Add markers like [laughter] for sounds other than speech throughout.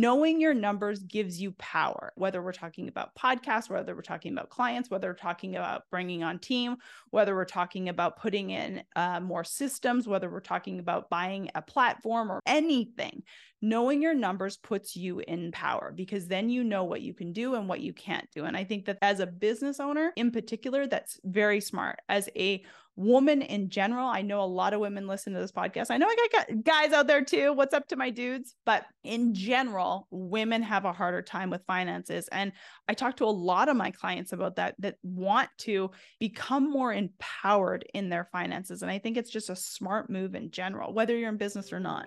knowing your numbers gives you power, whether we're talking about podcasts, whether we're talking about clients, whether we're talking about bringing on team, whether we're talking about putting in uh, more systems, whether we're talking about buying a platform or anything. Knowing your numbers puts you in power because then you know what you can do and what you can't do. And I think that as a business owner in particular, that's very smart. As a woman in general. I know a lot of women listen to this podcast. I know I got guys out there too. What's up to my dudes? But in general, women have a harder time with finances. And I talk to a lot of my clients about that, that want to become more empowered in their finances. And I think it's just a smart move in general, whether you're in business or not.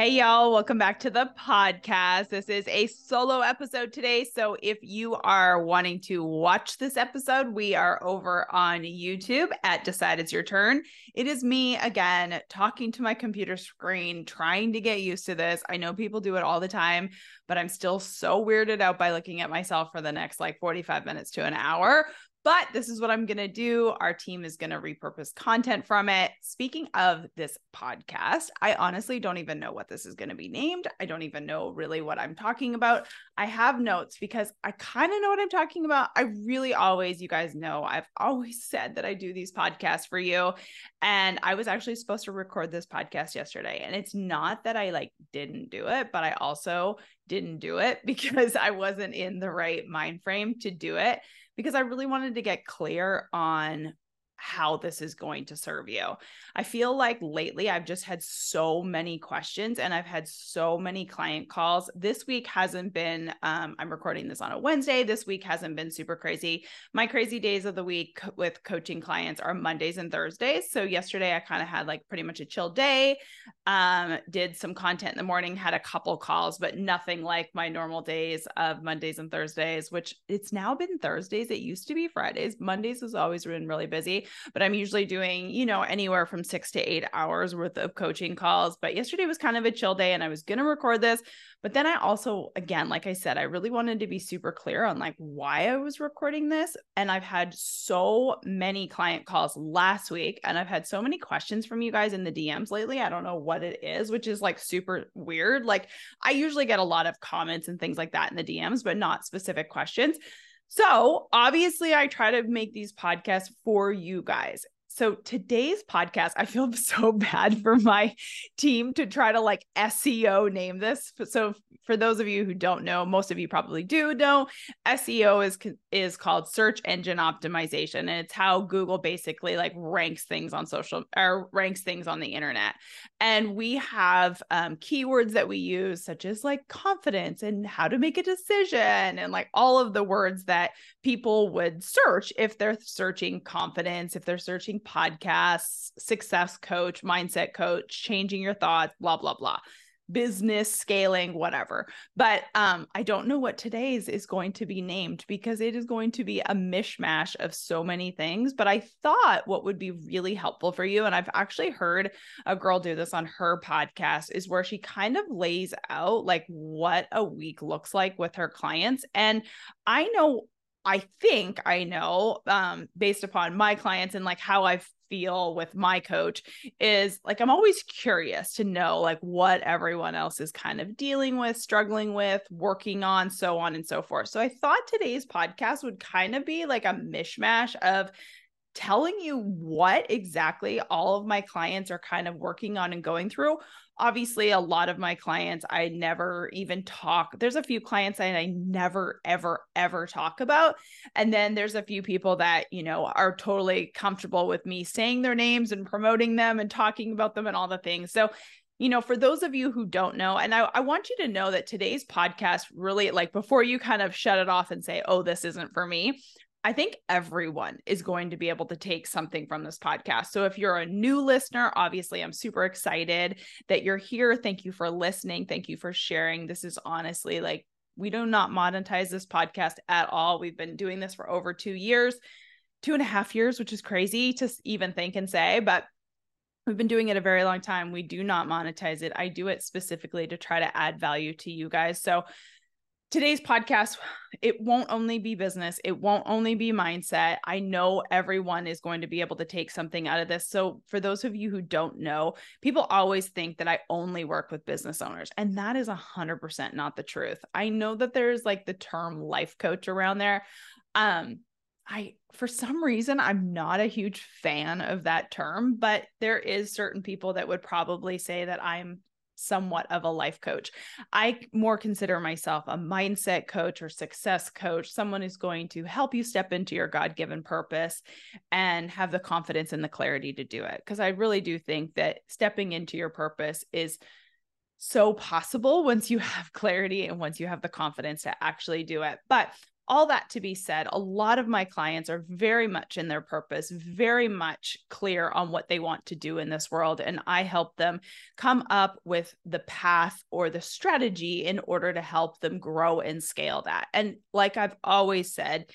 Hey, y'all, welcome back to the podcast. This is a solo episode today. So, if you are wanting to watch this episode, we are over on YouTube at Decide It's Your Turn. It is me again talking to my computer screen, trying to get used to this. I know people do it all the time, but I'm still so weirded out by looking at myself for the next like 45 minutes to an hour. But this is what I'm going to do. Our team is going to repurpose content from it. Speaking of this podcast, I honestly don't even know what this is going to be named. I don't even know really what I'm talking about. I have notes because I kind of know what I'm talking about. I really always, you guys know, I've always [laughs] said that I do these podcasts for you. And I was actually supposed to record this podcast yesterday. And it's not that I like didn't do it, but I also didn't do it [laughs] because I wasn't in the right mind frame to do it because I really wanted to get clear on how this is going to serve you. I feel like lately I've just had so many questions and I've had so many client calls. This week hasn't been, um, I'm recording this on a Wednesday. This week hasn't been super crazy. My crazy days of the week with coaching clients are Mondays and Thursdays. So yesterday I kind of had like pretty much a chill day, um, did some content in the morning, had a couple calls, but nothing like my normal days of Mondays and Thursdays, which it's now been Thursdays. It used to be Fridays. Mondays has always been really busy but I'm usually doing, you know, anywhere from six to eight hours worth of coaching calls. But yesterday was kind of a chill day and I was going to record this. But then I also, again, like I said, I really wanted to be super clear on like why I was recording this. And I've had so many client calls last week and I've had so many questions from you guys in the DMs lately. I don't know what it is, which is like super weird. Like I usually get a lot of comments and things like that in the DMs, but not specific questions. So, obviously, I try to make these podcasts for you guys. So, today's podcast, I feel [laughs] so bad for my team to try to like SEO name this. So, for those of you who don't know, most of you probably do know, SEO is is called search engine optimization and it's how Google basically like ranks things on social or ranks things on the internet. And we have um, keywords that we use such as like confidence and how to make a decision and like all of the words that people would search if they're searching confidence, if they're searching podcasts, success coach, mindset coach, changing your thoughts, blah blah blah. Business scaling whatever. But um i don't know what today's is going to be named because it is going to be a mishmash of so many things but i thought what would be really helpful for you and i've actually heard a girl do this on her podcast is where she kind of lays out like what a week looks like with her clients. And i know I think I know, um, based upon my clients and like how I feel with my coach, is like I'm always curious to know like what everyone else is kind of dealing with, struggling with, working on, so on and so forth. So I thought today's podcast would kind of be like a mishmash of telling you what exactly all of my clients are kind of working on and going through. Obviously, a lot of my clients I never even talk. There's a few clients that I never, ever, ever talk about. And then there's a few people that, you know, are totally comfortable with me saying their names and promoting them and talking about them and all the things. So you know, for those of you who don't know, and I, I, want you to know that today's podcast really, like, before you kind of shut it off and say, oh, this isn't for me, I think everyone is going to be able to take something from this podcast. So if you're a new listener, obviously I'm super excited that you're here. Thank you for listening. Thank you for sharing. This is honestly like, we do not monetize this podcast at all. We've been doing this for over two years, two and a half years, which is crazy to even think and say, but we've been doing it a very long time. We do not monetize it. I do it specifically to try to add value to you guys. So today's podcast it won't only be business it won't only be mindset. I know everyone is going to be able to take something out of this. So for those of you who don't know people always think that i only work with business owners and that is 100% not the truth. I know that there's like the term life coach around there. Um I for some reason I'm not a huge fan of that term, but there is certain people that would probably say that I'm somewhat of a life coach. I more consider myself a mindset coach or success coach, someone who's going to help you step into your God given purpose and have the confidence and the clarity to do it. Because I really do think that stepping into your purpose is so possible once you have [laughs] clarity and once you have the confidence to actually do it. But all that to be said, a lot of my clients are very much in their purpose, very much clear on what they want to do in this world. And I help them come up with the path or the strategy in order to help them grow and scale that. And like I've always said,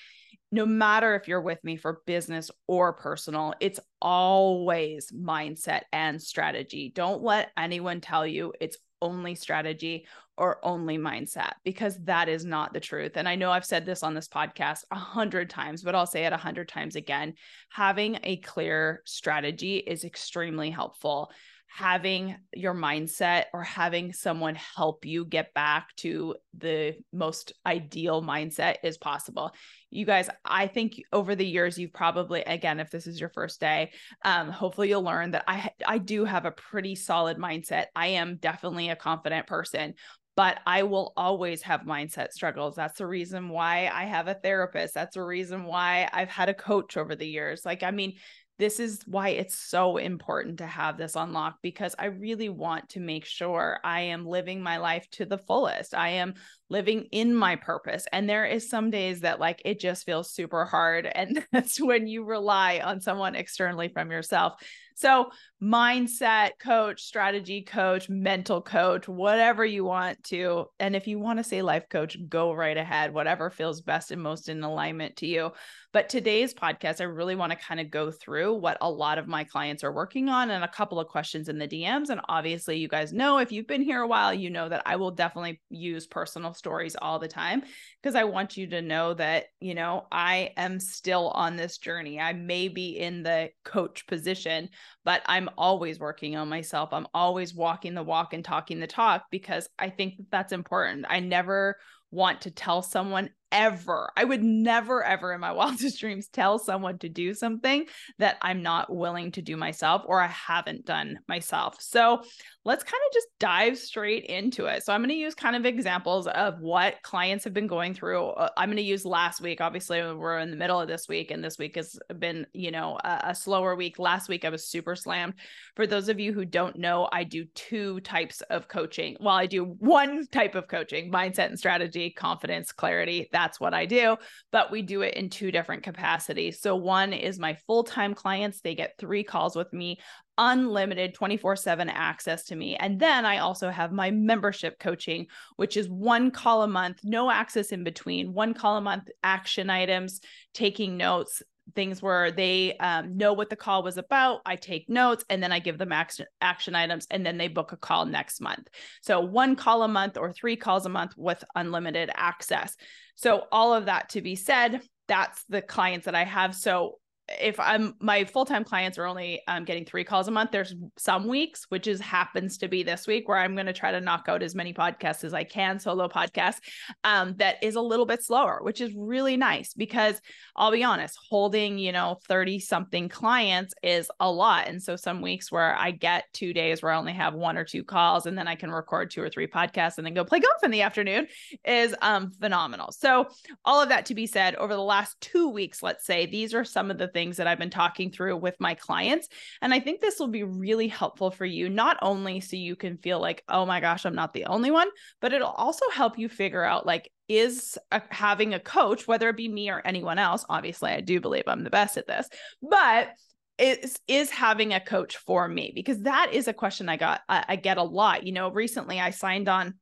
no matter if you're with me for business or personal, it's always mindset and strategy. Don't let anyone tell you it's only strategy or only mindset because that is not the truth. And I know I've said this on this podcast a hundred times, but I'll say it a hundred times again. Having a clear strategy is extremely helpful. Having your mindset or having someone help you get back to the most ideal mindset is possible you guys i think over the years you've probably again if this is your first day um hopefully you'll learn that i i do have a pretty solid mindset i am definitely a confident person but I will always have mindset struggles. That's the reason why I have a therapist. That's the reason why I've had a coach over the years. Like, I mean, this is why it's so important to have this unlocked because I really want to make sure I am living my life to the fullest. I am living in my purpose. And there is some days that like it just feels super hard. And [laughs] that's when you rely on someone externally from yourself. So, mindset coach, strategy coach, mental coach, whatever you want to. And if you want to say life coach, go right ahead, whatever feels best and most in alignment to you. But today's podcast, I really want to kind of go through what a lot of my clients are working on and a couple of questions in the DMs. And obviously, you guys know if you've been here a while, you know that I will definitely use personal stories all the time because I want you to know that, you know, I am still on this journey. I may be in the coach position, but I'm always working on myself. I'm always walking the walk and talking the talk because I think that that's important. I never want to tell someone ever. I would never, ever in my [laughs] wildest dreams tell someone to do something that I'm not willing to do myself or I haven't done myself. So let's kind of just dive straight into it. So I'm going to use kind of examples of what clients have been going through. Uh, I'm going to use last week. Obviously, we're in the middle of this week, and this week has been, you know, a, a slower week. Last week, I was super slammed. For those of you who don't know, I do two types of coaching. Well, I do one type of coaching mindset and strategy, confidence, clarity. That's what I do, but we do it in two different capacities. So, one is my full time clients, they get three calls with me unlimited 24 7 access to me. And then I also have my membership coaching, which is one call a month, no access in between, one call a month action items, taking notes, things where they um, know what the call was about. I take notes and then I give them action, action items and then they book a call next month. So one call a month or three calls a month with unlimited access. So all of that to be said, that's the clients that I have. So if I'm my full time clients are only um, getting three calls a month, there's some weeks, which is happens to be this week, where I'm going to try to knock out as many podcasts as I can, solo podcasts, um, that is a little bit slower, which is really nice because I'll be honest, holding you know thirty something clients is a lot, and so some weeks where I get two days where I only have one or two calls, and then I can record two or three podcasts and then go play golf in the afternoon is um, phenomenal. So all of that to be said, over the last two weeks, let's say these are some of the things that I've been talking through with my clients. And I think this will be really helpful for you, not only so you can feel like, oh my gosh, I'm not the only one, but it'll also help you figure out like, is a, having a coach, whether it be me or anyone else, obviously, I do believe I'm the best at this, but is is having a coach for me because that is a question i got I, I, get a lot you know recently i signed on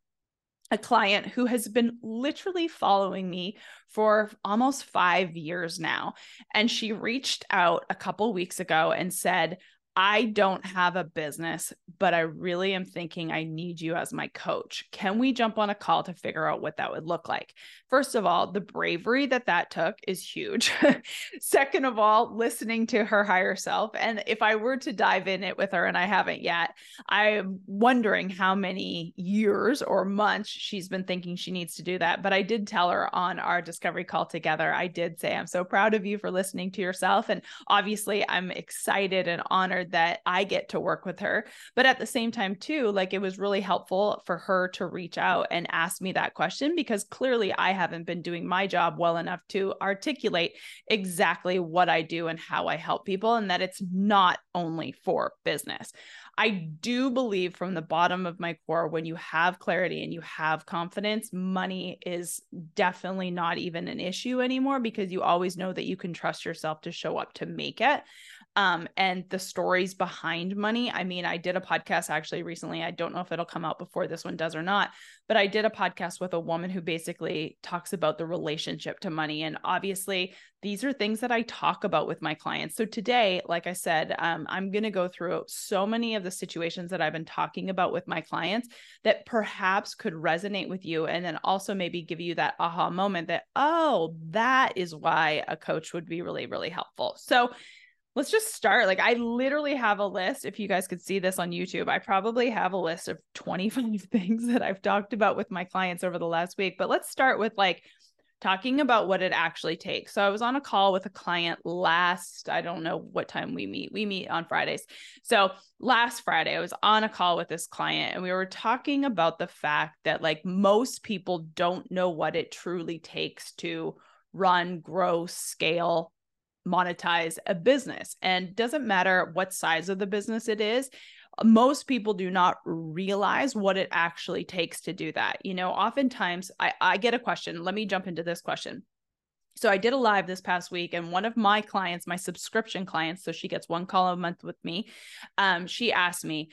a client who has been literally following me for almost five years now. And she reached out a couple weeks ago and said, I don't have a business, but I really am thinking I need you as my coach. Can we jump on a call to figure out what that would look like? First of all, the bravery that that took is huge. [laughs] Second of all, listening to her higher self. And if I were to dive in it with her, and I haven't yet, I'm wondering how many years or months she's been thinking she needs to do that. But I did tell her on our discovery call together, I did say, I'm so proud of you for listening to yourself. And obviously, I'm excited and honored that I get to work with her. But at the same time, too, like it was really helpful for her to reach out and ask me that question because clearly I haven't been doing my job well enough to articulate exactly what I do and how I help people, and that it's not only for business. I do believe from the bottom of my core, when you have clarity and you have confidence, money is definitely not even an issue anymore because you always know that you can trust yourself to show up to make it um, and the stories behind money. I mean, I did a podcast actually recently. I don't know if it'll come out before this one does or not, but I did a podcast with a woman who basically talks about the relationship to money. And obviously, these are things that I talk about with my clients. So today, like I said, um, I'm going to go through so many of the situations that I've been talking about with my clients that perhaps could resonate with you. And then also maybe give you that aha moment that, oh, that is why a coach would be really, really helpful. So, let's just start. Like, I literally have a list. If you guys could see this on YouTube, I probably have a list of [laughs] 25 things that I've talked about with my clients over the last week. But let's start with like talking about what it actually takes. So I was on a call with a client last, I don't know what time we meet. We meet on Fridays. So last Friday, I was on a call with this client and we were talking about the fact that like most people don't know what it truly takes to run, grow, scale monetize a business and doesn't matter what size of the business it is most people do not realize what it actually takes to do that you know oftentimes i, I get a question let me jump into this question so I did a live this past week, and one of my clients, my subscription clients, so she gets one call a month with me. Um, she asked me,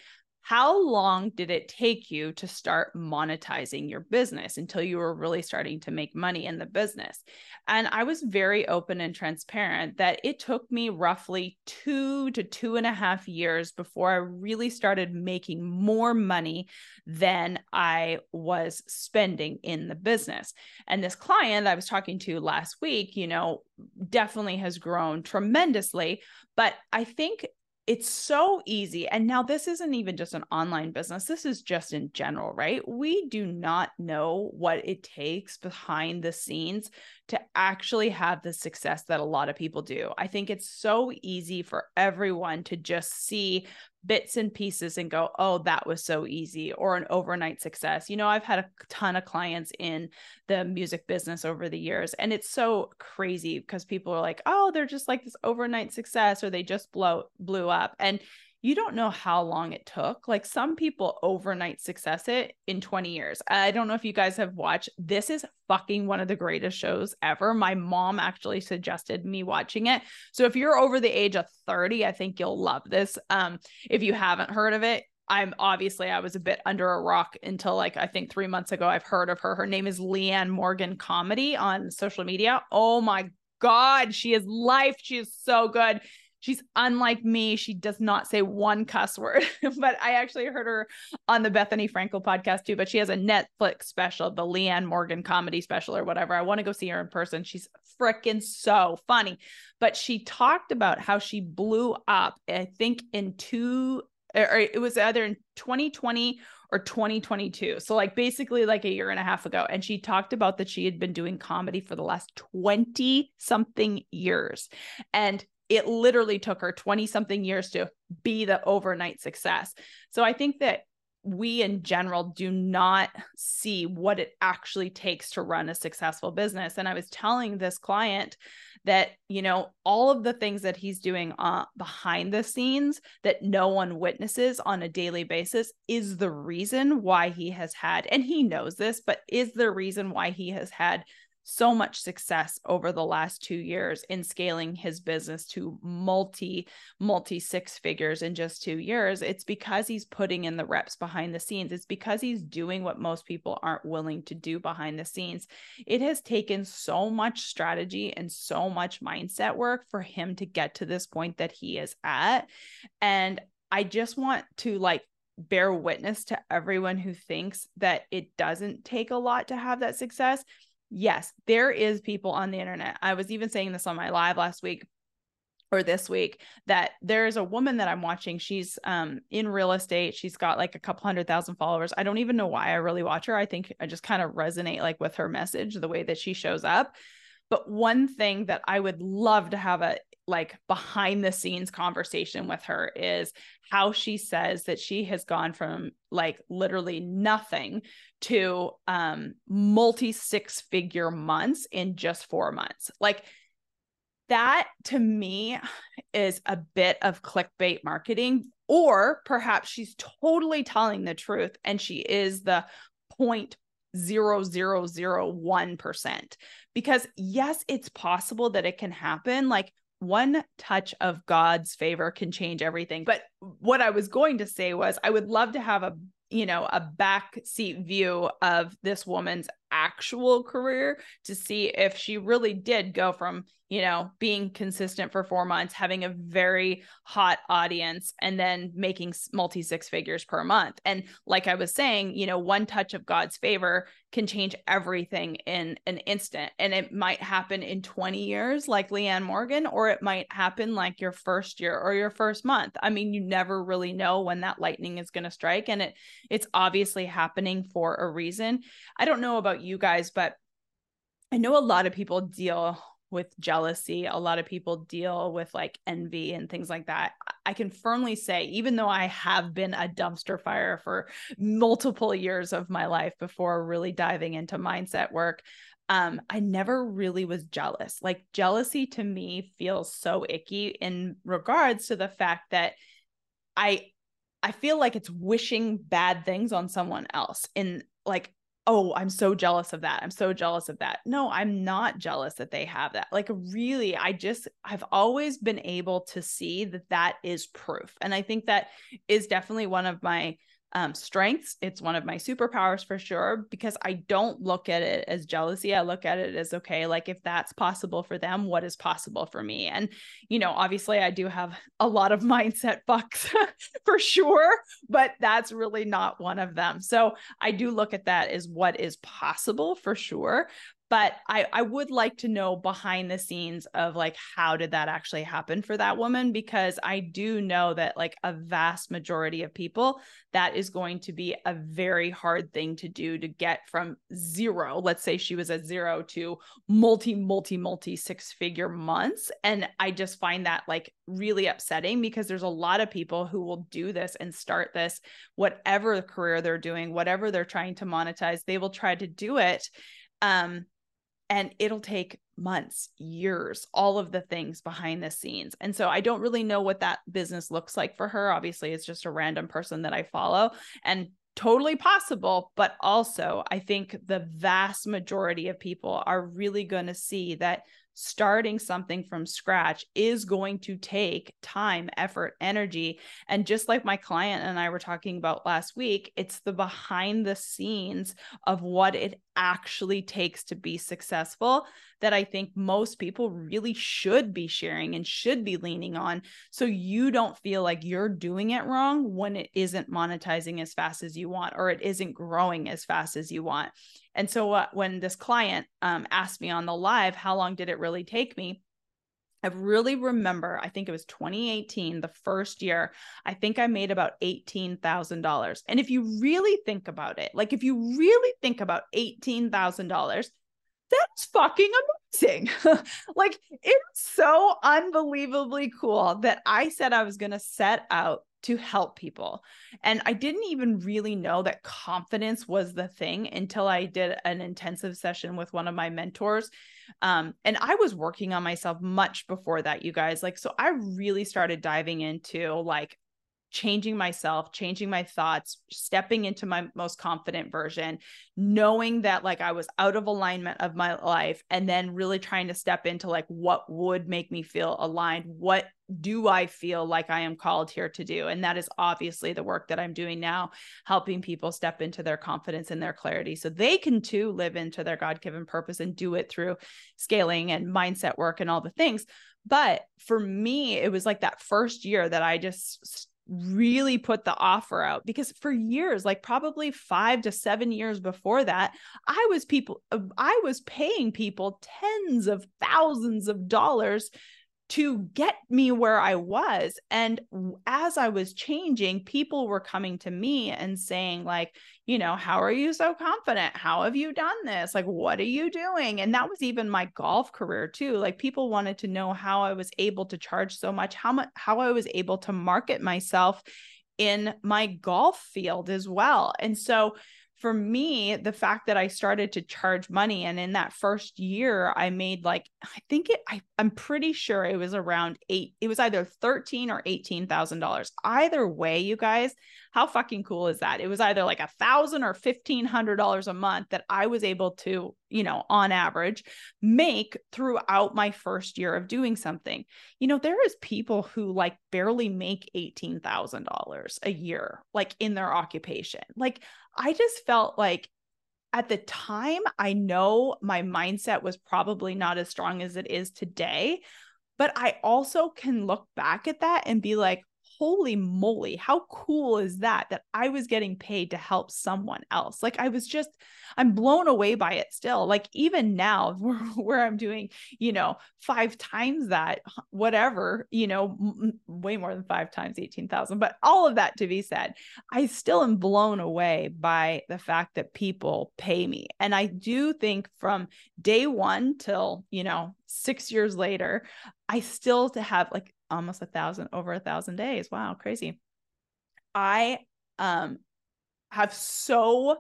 how long did it take you to start monetizing your business until you were really starting to make money in the business? And I was very open and transparent that it took me roughly two to two and a half years before I really started making more money than I was spending in the business. And this client I was talking to last week, you know, definitely has grown tremendously. But I think it's so easy. And now this isn't even just an online business. This is just in general, right? We do not know what it takes behind the scenes to actually have the success that a lot of people do. I think it's so easy for everyone to just see bits and pieces and go, oh, that was so easy, or an overnight success. You know, I've had a ton of clients in the music business over the years, and it's so crazy because people are like, oh, they're just like this overnight success, or they just blow blew up. And you don't know how long it took. Like some people overnight success it in 20 years. I don't know if you guys have watched. This is fucking one of the greatest shows ever. My mom actually suggested me watching it. So if you're over the age of 30, I think you'll love this. Um if you haven't heard of it, I'm obviously I was a bit under a rock until like I think 3 months ago I've heard of her. Her name is Leanne Morgan Comedy on social media. Oh my god, she is life. She is so good She's unlike me. She does not say one cuss word, [laughs] but I actually heard her on the Bethenny Frankel podcast too. But she has a Netflix special, the Leanne Morgan comedy special or whatever. I want to go see her in person. She's freaking so funny. But she talked about how she blew up, I think in two, or it was either in 2020 or 2022. So, like, basically, like a year and a half ago. And she talked about that she had been doing comedy for the last 20 something years. And it literally took her 20 something years to be the overnight success. So, I think that we in general do not see what it actually takes to run a successful business. And I was telling this client that, you know, all of the things that he's doing uh, behind the scenes that no one witnesses on a daily basis is the reason why he has had, and he knows this, but is the reason why he has had so much success over the last two years in scaling his business to multi multi six figures in just two years. It's because he's putting in the reps behind the scenes. It's because he's doing what most people aren't willing to do behind the scenes. It has taken so much strategy and so much mindset work for him to get to this point that he is at. And i just want to like bear witness to everyone who thinks that it doesn't take a lot to have that success yes, there is people on the internet. I was even saying this on my live last week or this week that there is a woman that I'm watching. She's um in real estate. She's got like a couple hundred thousand followers. I don't even know why I really watch her. I think I just kind of resonate like with her message, the way that she shows up. But one thing that I would love to have a like behind the scenes conversation with her is how she says that she has gone from like literally nothing to um multi six figure months in just 4 months. Like that to me is a bit of clickbait marketing or perhaps she's totally telling the truth and she is the point zero zero zero one percent because yes it's possible that it can happen like one touch of God's favor can change everything. But what I was going to say was I would love to have a you know a back seat view of this woman's actual career to see if she really did go from you know being consistent for 4 months having a very hot audience and then making multi six figures per month. And like i was saying you know one touch of god's favor can change everything in an instant. And it might happen in 20 years like leanne morgan or it might happen like your first year or your first month. I mean you never really know when that lightning is going to strike and it it's obviously happening for a reason. I don't know about you guys, but I know a lot of people deal with jealousy. A lot of people deal with like envy and things like that. I can firmly say, even though I have been a dumpster fire for multiple years of my life before really diving into mindset work, um, I never really was jealous. Like jealousy to me feels so icky in regards to the fact that I I feel like it's wishing bad things on someone else. And like oh, I'm so jealous of that. I'm so jealous of that. No, I'm not jealous that they have that. Like, really, I just, I've always been able to see that that is proof. And I think that is definitely one of my um, strengths. It's one of my superpowers for sure, because I don't look at it as jealousy. I look at it as okay, like if that's possible for them, what is possible for me? And, you know, obviously I do have a lot of [laughs] mindset fucks [laughs] for sure, but that's really not one of them. So I do look at that as what is possible for sure but I, I would like to know behind the scenes of like how did that actually happen for that woman? Because i do know that like a vast majority of people that is going to be a very hard thing to do to get from zero let's say she was at zero to multi multi multi six figure months. And i just find that like really upsetting because there's a lot of people who will do this and start this whatever career they're doing whatever they're trying to monetize they will try to do it. Um and it'll take months, years, all of the things behind the scenes. And so I don't really know what that business looks like for her. Obviously, it's just a random person that I follow and totally possible. But also, I think the vast majority of people are really going to see that starting something from scratch is going to take time, effort, energy. And just like my client and I were talking about last week, it's the behind the scenes of what it actually takes to be successful that I think most people really should be sharing and should be leaning on. So you don't feel like you're doing it wrong when it isn't monetizing as fast as you want or it isn't growing as fast as you want. And so uh, when this client um, asked me on the live, how long did it really take me? I really remember, I think it was 2018, the first year, I think I made about $18,000. And if you really think about it, like if you really think about $18,000, that's fucking amazing. [laughs] like it's so unbelievably cool that I said I was going to set out to help people. And I didn't even really know that confidence was the thing until I did an intensive session with one of my mentors. Um, and I was working on myself much before that, you guys. Like, so I really started diving into like changing myself, changing my thoughts, stepping into my most confident version, knowing that like I was out of alignment of my life, and then really trying to step into like what would make me feel aligned. What do I feel like I am called here to do? And that is obviously the work that I'm doing now, helping people step into their confidence and their clarity so they can too live into their God given purpose and do it through scaling and mindset work and all the things. But for me, it was like that first year that I just really put the offer out because for years like probably 5 to 7 years before that I was people uh, I was paying people tens of thousands of dollars to get me where I was. And as I was changing, people were coming to me and saying, like, you know, how are you so confident? How have you done this? Like, what are you doing? And that was even my golf career too. Like, people wanted to know how I was able to charge so much, how much, how I was able to market myself in my golf field as well. And so, for me, the fact that I started to charge money and in that first year I made like I think it I, I'm pretty sure it was around eight, it was either 13 or eighteen thousand dollars. Either way, you guys, how fucking cool is that? It was either like a thousand or fifteen hundred dollars a month that I was able to, you know, on average, make throughout my first year of doing something. You know, there is people who like barely make eighteen thousand dollars a year, like in their occupation. Like I just felt like at the time, I know my mindset was probably not as strong as it is today. But I also can look back at that and be like, holy moly, how cool is that? That I was getting paid to help someone else. Like I was just, I'm blown away by it still. Like even now, [laughs] where, where I'm doing, you know, five times that, whatever, you know, m- way more than five times 18,000. But all of that to be said, I still am blown away by the fact that people pay me. And I do think from day one till, you know, six years later, I still to have like almost a thousand over a thousand days. Wow, crazy. I um have so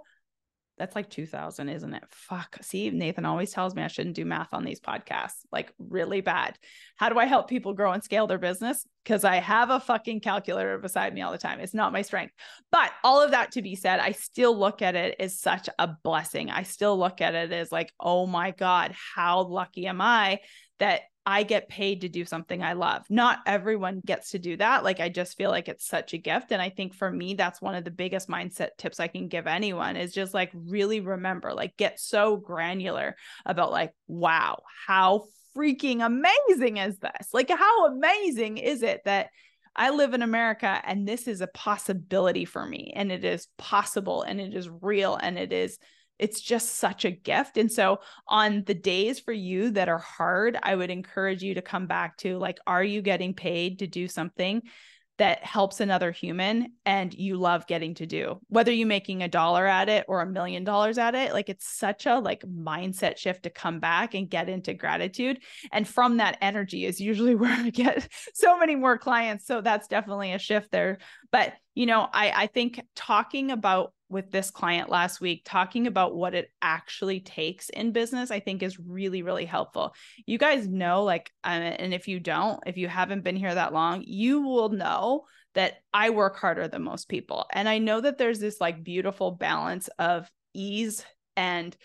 that's like 2000 isn't it? Fuck. See nathan always tells me i shouldn't do math on these podcasts like really bad. How do i help people grow and scale their business? Because i have a fucking calculator beside me all the time. It's not my strength. But all of that to be said i still look at it as such a blessing. I still look at it as like oh my god how lucky am i that I get paid to do something I love. Not everyone gets to do that. Like, I just feel like it's such a gift. And I think for me, that's one of the biggest mindset tips I can give anyone is just like really remember, like, get so granular about, like, wow, how freaking amazing is this? Like, how amazing is it that I live in America and this is a possibility for me and it is possible and it is real and it is it's just such a gift. And so, on the days for you that are hard, I would encourage you to come back to like, are you getting paid to do something that helps another human and you love getting to do? Whether you're making a dollar at it or a million dollars at it like it's such a like mindset shift to come back and get into gratitude. And from that energy is usually [laughs] where i get so many more clients. So that's definitely a shift there. But you know i i think talking about with this client last week talking about what it actually takes in business i think is really really helpful. You guys know like um, and if you don't if you haven't been here that long you will know that i work harder than most people. And i know that there's this like beautiful balance of ease and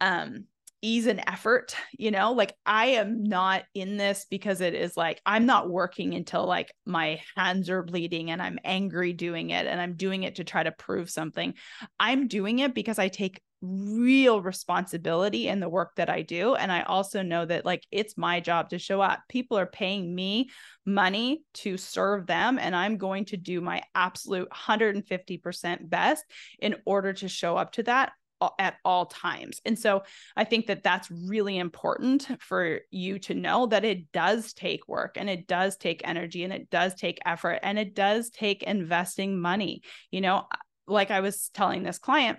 um ease and effort you know like i am not in this because it is like i'm not working until like my hands are bleeding and i'm angry doing it and i'm doing it to try to prove something i'm doing it because i take real responsibility in the work that I do. And I also know that like it's my job to show up. People are paying me money to serve them, and I'm going to do my absolute 150% best in order to show up to that at all times. And so I think that that's really important for you to know that it does take work and it does take energy and it does take effort and it does take investing money. You know, like I was telling this client,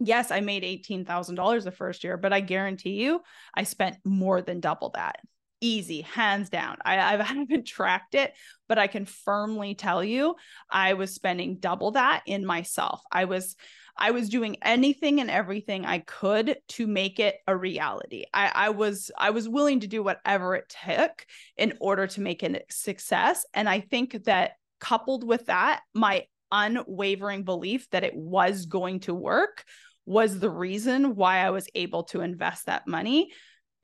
yes, I made $18,000 the first year, but I guarantee you I spent more than double that. Easy, hands down. I, I [laughs] haven't tracked it, but I can firmly tell you I was spending double that in myself. I was I was doing anything and everything I could to make it a reality. I, I was I was willing to do whatever it took in order to make it a success. And I think that coupled with that, my unwavering belief that it was going to work was the reason why I was able to invest that money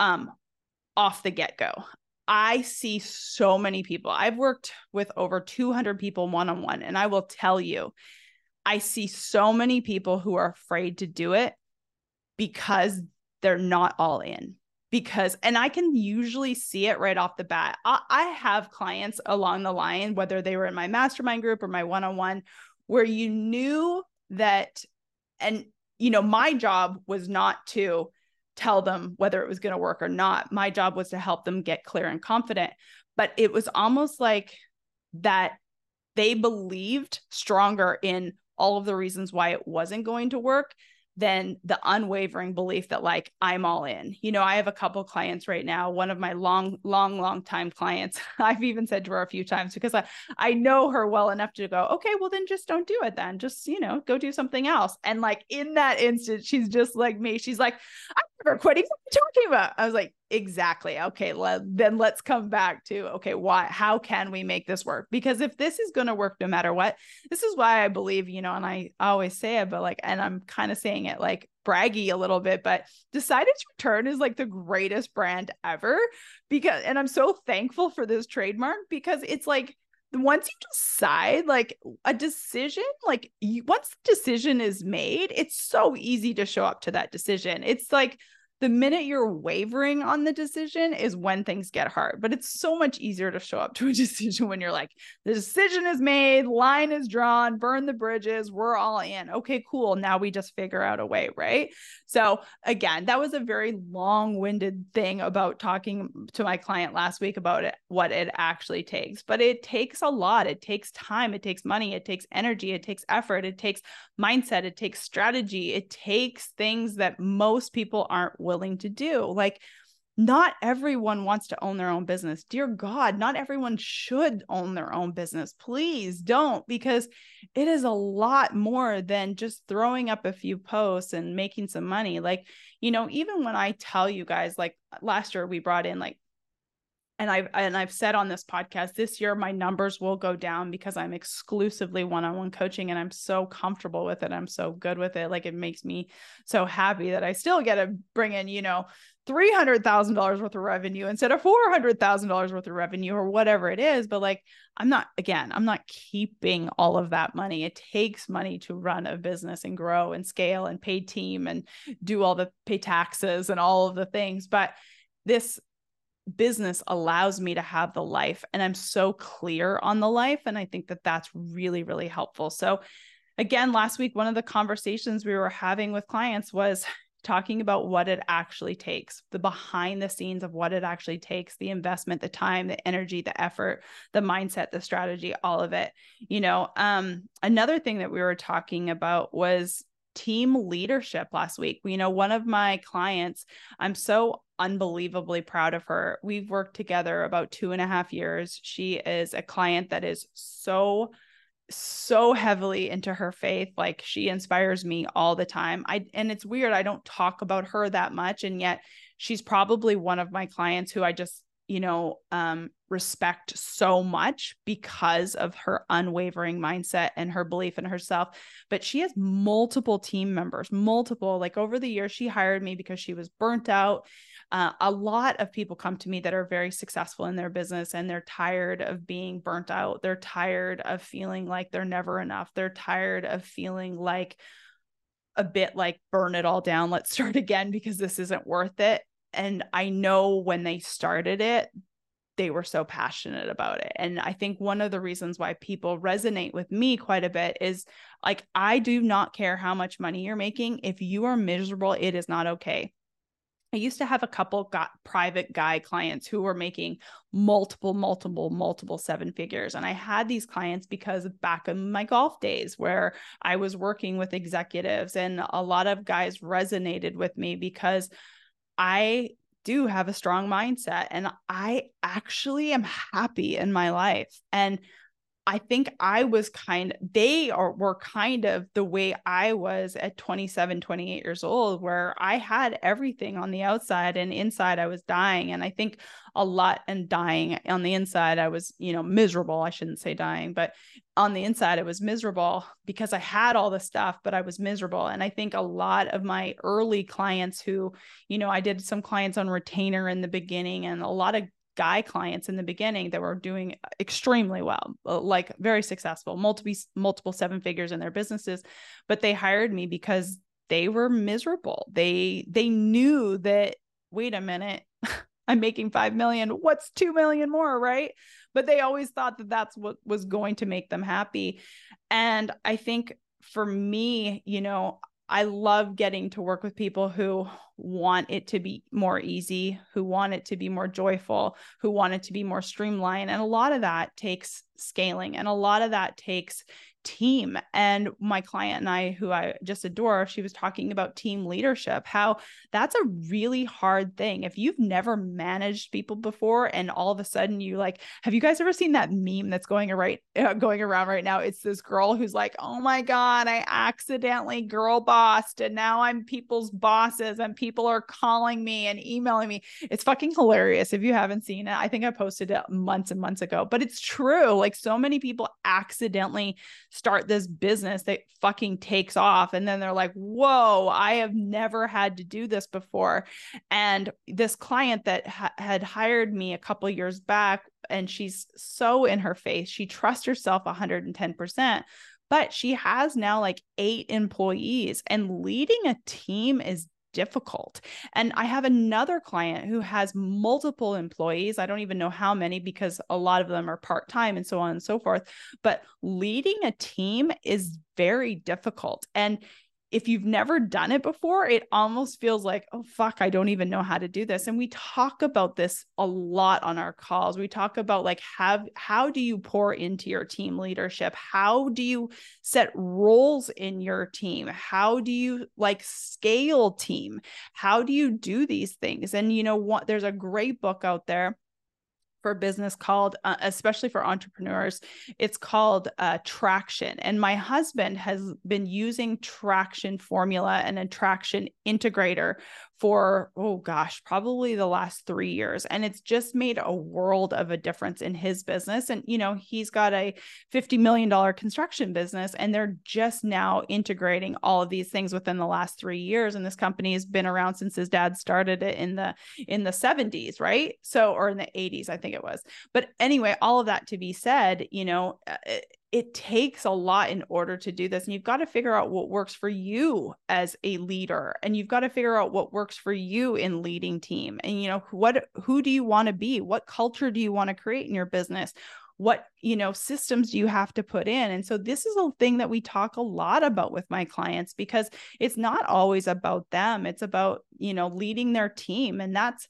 um, off the get go. I see so many people. I've worked with over 200 people one on one, and I will tell you, I see so many people who are afraid to do it because they're not all in. Because, and I can usually see it right off the bat. I, I have clients along the line, whether they were in my mastermind group or my one on one, where you knew that, and you know, my job was not to tell them whether it was going to work or not. My job was to help them get clear and confident. But it was almost like that they believed stronger in all of the reasons why it wasn't going to work than the unwavering belief that like I'm all in. You know, I have a couple clients right now, one of my long long long time clients. [laughs] I've even said to her a few times because I I know her well enough to go, "Okay, well then just don't do it then. Just, you know, go do something else." And like in that instant, she's just like me. She's like, "I'm never quitting. What are you talking about?" I was like, "Exactly. Okay, then let's come back to okay, why how can we make this work? Because if this is going to work no matter what, this is why I believe, you know, and I always say it, but like and I'm kind of saying it like braggy a little bit, but Decided to Return is like the greatest brand ever because, and I'm so thankful for this trademark because it's like, once you decide like a decision like you, once the decision is made it's so easy to show up to that decision. It's like the minute you're wavering on the decision is when things get hard. But it's so much easier to show up to a [laughs] decision when you're like, the decision is made, line is drawn, burn the bridges, we're all in. Okay, cool. Now we just figure out a way, right? So, again, that was a very long winded thing about talking to my client last week about it, what it actually takes. But it takes a lot. It takes time, it takes money, it takes energy, it takes effort, it takes mindset, it takes strategy, it takes things that most people aren't willing willing to do. Like, not everyone wants to own their own business. Dear God, not everyone should own their own business. Please don't, because it is a lot more than just throwing up a few posts and making some money. Like, you know, even when I tell you guys, like last year we brought in like and I've and I've said on this podcast this year my numbers will go down because I'm exclusively one-on-one coaching and I'm so comfortable with it. I'm so good with it. Like it makes me so happy that I still get to bring in, you know, $300,000 worth of revenue instead of $400,000 worth of revenue or whatever it is, but like I'm not again, I'm not keeping all of that money. It takes money to run a business and grow and scale and pay team and do all the pay taxes and all of the things, but this business allows me to have the life and i'm so clear on the life and i think that that's really really helpful so again last week one of the conversations we were having with clients was [laughs] talking about what it actually takes the behind the scenes of what it actually takes the investment the time the energy the effort the mindset the strategy all of it you know um another thing that we were talking about was team leadership last week. You know, one of my clients, I'm so unbelievably proud of her. We've worked together about two and a half years. She is a client that is so so heavily into her faith like she inspires me all the time i and it's weird i don't talk about her that much and yet she's probably one of my clients who i just you know, um, respect so much because of her unwavering mindset and her belief in herself. But she has multiple team members, multiple, like over the years, she hired me because she was burnt out. Uh, a lot of people come to me that are very successful in their business and they're tired of being burnt out. They're tired of feeling like they're never enough. They're tired of feeling like, a bit like burn it all down let's [laughs] start again because this isn't worth it and I know when they started it, they were so passionate about it. And I think one of the reasons why people resonate with me quite a bit is like, I do not care how much money you're making. If you are miserable, it is not okay. I used to have a couple got private guy clients who were making multiple, multiple, multiple seven figures. And I had these clients because back in my golf days where I was working with executives and a lot of guys resonated with me because I do have a strong mindset and I actually am happy in my life. And I think I was kind they are were kind of the way I was at 27 28 years old where I had everything on the outside and inside I was dying and I think a lot and dying on the inside I was you know miserable I shouldn't say dying but on the inside I was miserable because I had all the stuff but I was miserable and I think a lot of my early clients who you know I did some clients on retainer in the beginning and a lot of guy clients in the beginning that were doing extremely well uh, like very successful multiple multiple seven figures in their businesses but they hired me because they were miserable. They they knew that wait a minute [laughs] i'm making 5 million what's 2 million more right? But they always thought that that's what was going to make them happy. And i think for me you know I love getting to work with people who want it to be more easy, who want it to be more joyful, who want it to be more streamlined. And a lot of that takes scaling and a lot of that takes team. And my client and I, who I just adore, she was talking about team leadership, how that's a really hard thing. If you've never managed people before and all of a sudden you like, have you guys ever seen that meme that's going right uh, going around right now? It's this girl who's like, "Oh my god, I accidentally girl bossed and now I'm people's bosses and people are calling me and emailing me." It's fucking hilarious if you haven't seen it. I think I posted it months and months ago, but it's true. Like so many people accidentally start this business that fucking takes off. And then they're like, whoa, I have never had to do this before. And this client that ha- had hired me a couple years back, and she's so in her face, she trusts herself 110% but she has now like eight employees and leading a team is difficult. And I have another client who has multiple employees. I don't even know how many because a lot of them are part time and so on and so forth. But leading a team is very difficult. And if you've never done it before, it almost feels like, oh, fuck, I don't even know how to do this. And we talk about this a lot on our calls. We talk about like, have, how do you pour into your team leadership? How do you set roles in your team? How do you like scale team? How do you do these things? And, you know, what, there's a great book out there for business called, uh, especially for entrepreneurs, it's called uh, Traction. And my husband has been using Traction formula and a Traction integrator for, oh gosh, probably the last three years. And it's just made a world of a difference in his business. And, you know, he's got a $50 million construction business, and they're just now integrating all of these things within the last three years. And this company has been around since his dad started it in the in the 70s, right? So, or in the 80s, I think it was. But anyway, all of that to be said, you know, uh, it takes a lot in order to do this and you've got to figure out what works for you as a leader and you've got to figure out what works for you in leading team and you know what who do you want to be? What culture do you want to create in your business? What you know systems do you have to put in? And so this is a thing that we talk a lot about with my clients because it's not always about them it's about you know leading their team and that's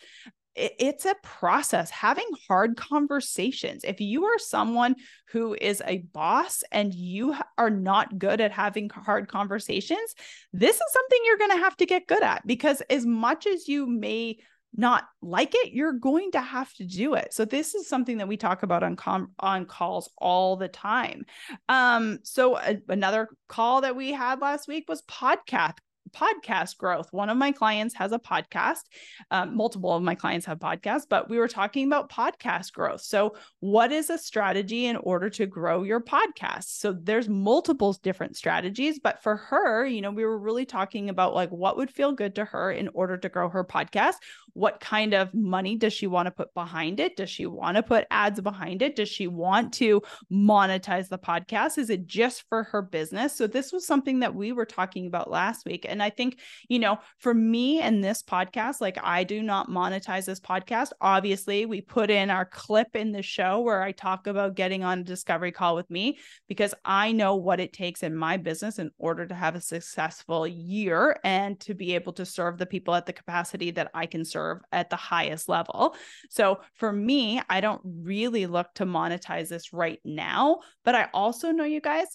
it's a process having hard conversations. If you are someone who is a boss and you are not good at having hard conversations this is something you're going to have to get good at because as much as you may not like it you're going to have to do it. So this is something that we talk about on com- on calls all the time. Um so a- another call that we had last week was podcast podcast growth. One of my clients has a podcast. Um, multiple of my clients have podcasts, but we were talking about podcast growth. So, what is a strategy in order to grow your podcast? So, there's multiple different strategies, but for her, you know, we were really talking about like what would feel good to her in order to grow her podcast. What kind of money does she want to put behind it? Does she want to put ads behind it? Does she want to monetize the podcast? Is it just for her business? So, this was something that we were talking about last week. And I think, you know, for me and this podcast, like I do not monetize this podcast. Obviously, we put in our clip in the show where I talk about getting on a discovery call with me because I know what it takes in my business in order to have a successful year and to be able to serve the people at the capacity that I can serve at the highest level. So for me, I don't really look to monetize this right now, but I also know you guys,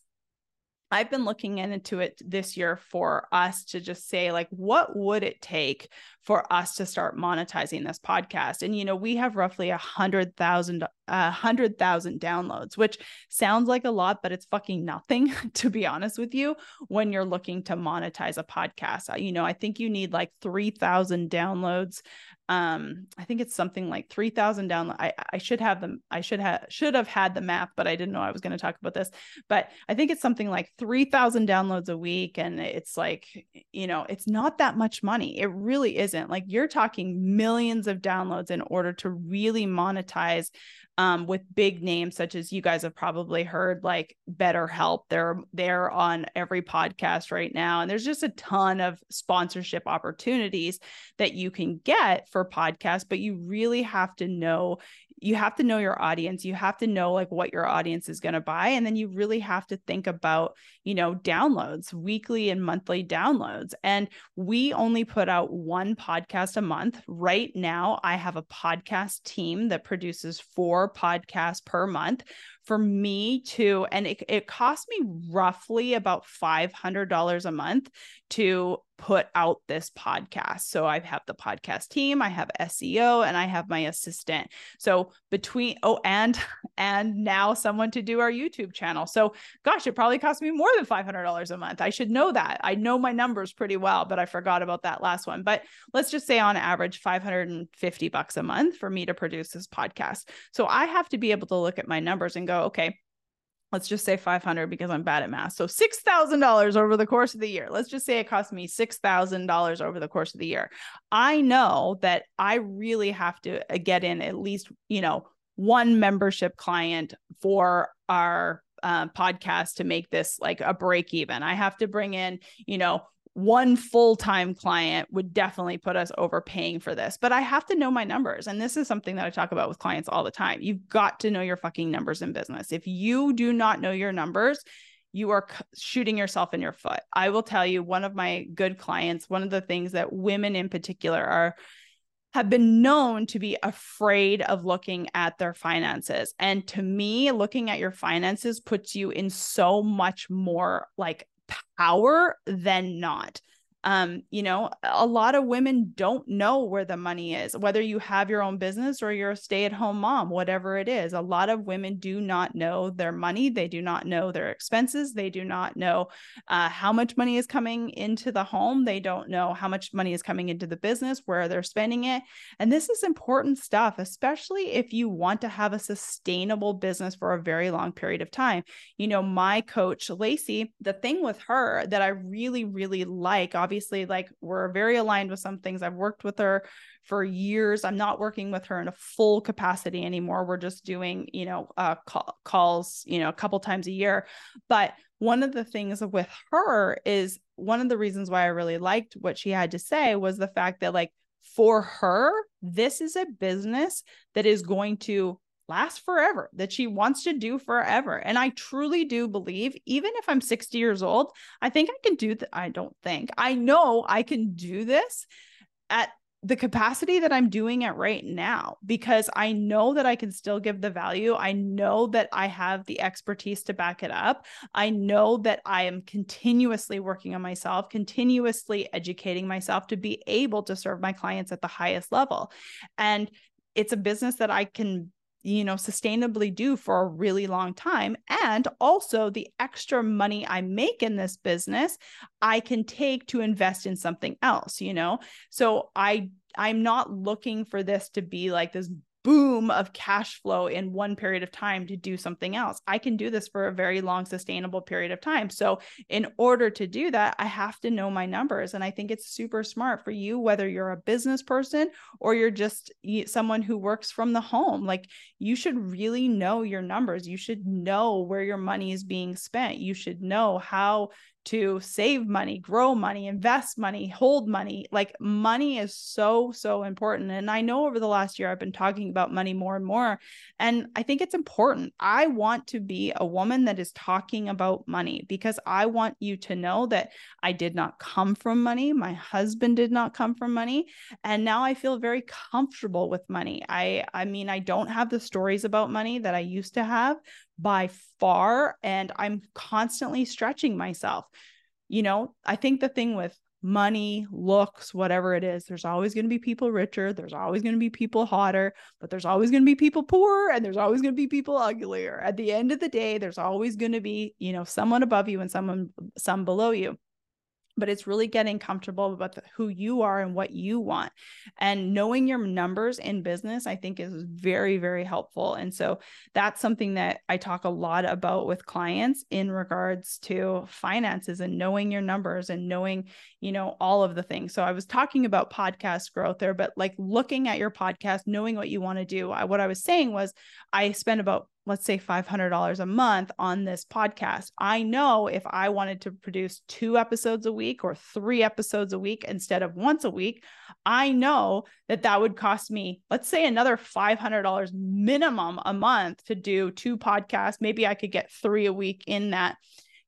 I've been looking into it this year for us to just say, like, what would it take for us to start monetizing this podcast? And, you know, we have roughly a hundred thousand, a hundred thousand downloads, which sounds like a lot, but it's fucking nothing, [laughs] to be honest with you, when you're looking to monetize a podcast. You know, I think you need like 3,000 downloads um i think it's something like 3000 download i i should have them i should have should have had the math but i didn't know i was going to talk about this but i think it's something like 3000 downloads a week and it's like you know it's not that much money it really isn't like you're talking millions of downloads in order to really monetize um, with big names such as you guys have probably heard like BetterHelp. They're they're on every podcast right now, and there's just a ton of sponsorship opportunities that you can get for podcasts. But you really have to know you have to know your audience you have to know like what your audience is going to buy and then you really have to think about you know downloads weekly and monthly downloads and we only put out one podcast a month. Right now i have a podcast team that produces four podcasts per month for me to and it, it cost me roughly about $500 a month to put out this podcast. So i have the podcast team i have seo and i have my assistant. So between oh and [laughs] and now someone to do our youtube channel. So gosh it probably cost me more than $500 a month. I should know that. I know my numbers pretty well but i forgot about that last one. But let's just say on average 550 bucks a month for me to produce this podcast. So i have to be able to look at my numbers and go okay let's just say 500 because I'm bad at math. So $6,000 over the course of the year. Let's just say it cost me $6,000 over the course of the year. I know that I really have to uh, get in at least, you know, one membership client for our uh, podcast to make this like a break even. I have to bring in, you know, one full-time client would definitely put us overpaying for this but i have to know my numbers and this is something that i talk about with clients all the time. You've got to know your fucking numbers in business. If you do not know your numbers you are shooting yourself in your foot. I will tell you one of my good clients one of the things that women in particular are have been known to be afraid of looking at their finances. And to me, looking at your finances puts you in so much more like power than not um you know a lot of women don't know where the money is whether you have your own business or you're a stay-at-home mom whatever it is. A lot of women do not know their money. They do not know their expenses. They do not know uh, how much money is coming into the home. They don't know how much money is coming into the business where they're spending it. And this is important stuff especially if you want to have a sustainable business for a very long period of time. You know my coach lacey the thing with her that i really really like obviously like we're very aligned with some things. I've worked with her for years. I'm not working with her in a full capacity anymore. We're just doing you know uh, call, calls you know a couple times a year. But one of the things with her is one of the reasons why i really liked what she had to say was the fact that like for her this is a business that is going to last forever, that she wants to do forever. And I truly do believe, even if I'm 60 years old, I think I can do that. I don't think, I know I can do this at the capacity that I'm doing it right now because I know that I can still give the value. I know that I have the expertise to back it up. I know that I am continuously working on myself, continuously educating myself to be able to serve my clients at the highest level. And it's a business that I can you know sustainably do for a really long time and also the extra money i make in this business i can take to invest in something else you know? So i i'm not looking for this to be like this boom of cash flow in one period of time to do something else. I can do this for a very long, sustainable period of time. So, in order to do that, I have to know my numbers. And I think it's super smart for you, whether you're a business person or you're just someone who works from the home. Like, you should really know your numbers. You should know where your money is being spent. You should know how to save money, grow money, invest money, hold money. Like money is so, so important. And I know over the last year, I've been talking about money more and more. And I think it's important. I want to be a woman that is talking about money because I want you to know that I did not come from money. My husband did not come from money. And now I feel very comfortable with money. I, I mean, I don't have the stories about money that I used to have, by far. And I'm constantly stretching myself. You know, I think the thing with money, looks, whatever it is, there's always going to be people richer. There's always going to be people hotter, but there's always going to be people poorer and there's always going to be people uglier. At the end of the day, there's always going to be, you know, someone above you and someone, some below you but it's really getting comfortable about the, who you are and what you want. And knowing your numbers in business i think is very very helpful. And so that's something that i talk a lot about with clients in regards to finances and knowing your numbers and knowing you know all of the things so i was talking about podcast growth there but like looking at your podcast knowing what you want to do I, what i was saying was i spend about let's say $500 a month on this podcast. I know if I wanted to produce two episodes a week or three episodes a week instead of once a week, I know that that would cost me, let's say, another $500 minimum a month to do two podcasts. Maybe I could get three a week in that.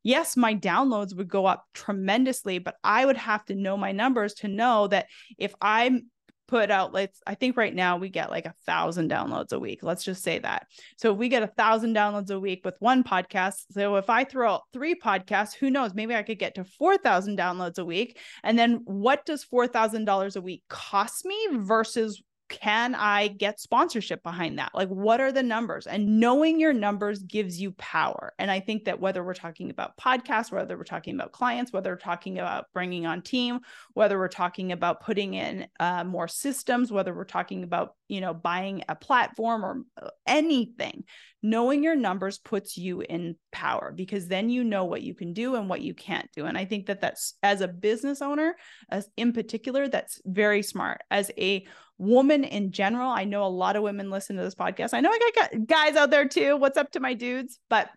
Yes, my downloads would go up tremendously, but I would have to know my numbers to know that if I'm put out let's i think right now we get like a thousand downloads a week let's just say that. So if we get a thousand downloads a week with one podcast so if i throw out three podcasts who knows maybe i could get to 4000 downloads a week. And then what does $4000 a week cost me versus can I get sponsorship behind that? Like, what are the numbers? And knowing your numbers gives you power. And I think that whether we're talking about podcasts, whether we're talking about clients, whether we're talking about bringing on team, whether we're talking about putting in uh, more systems, whether we're talking about, you know, buying a platform or uh, anything, knowing your numbers puts you in power because then you know what you can do and what you can't do. And I think that that's as a business owner, as in particular, that's very smart. As a woman in general. I know a lot of women listen to this podcast. I know I got guys out there too. What's up to my dudes? But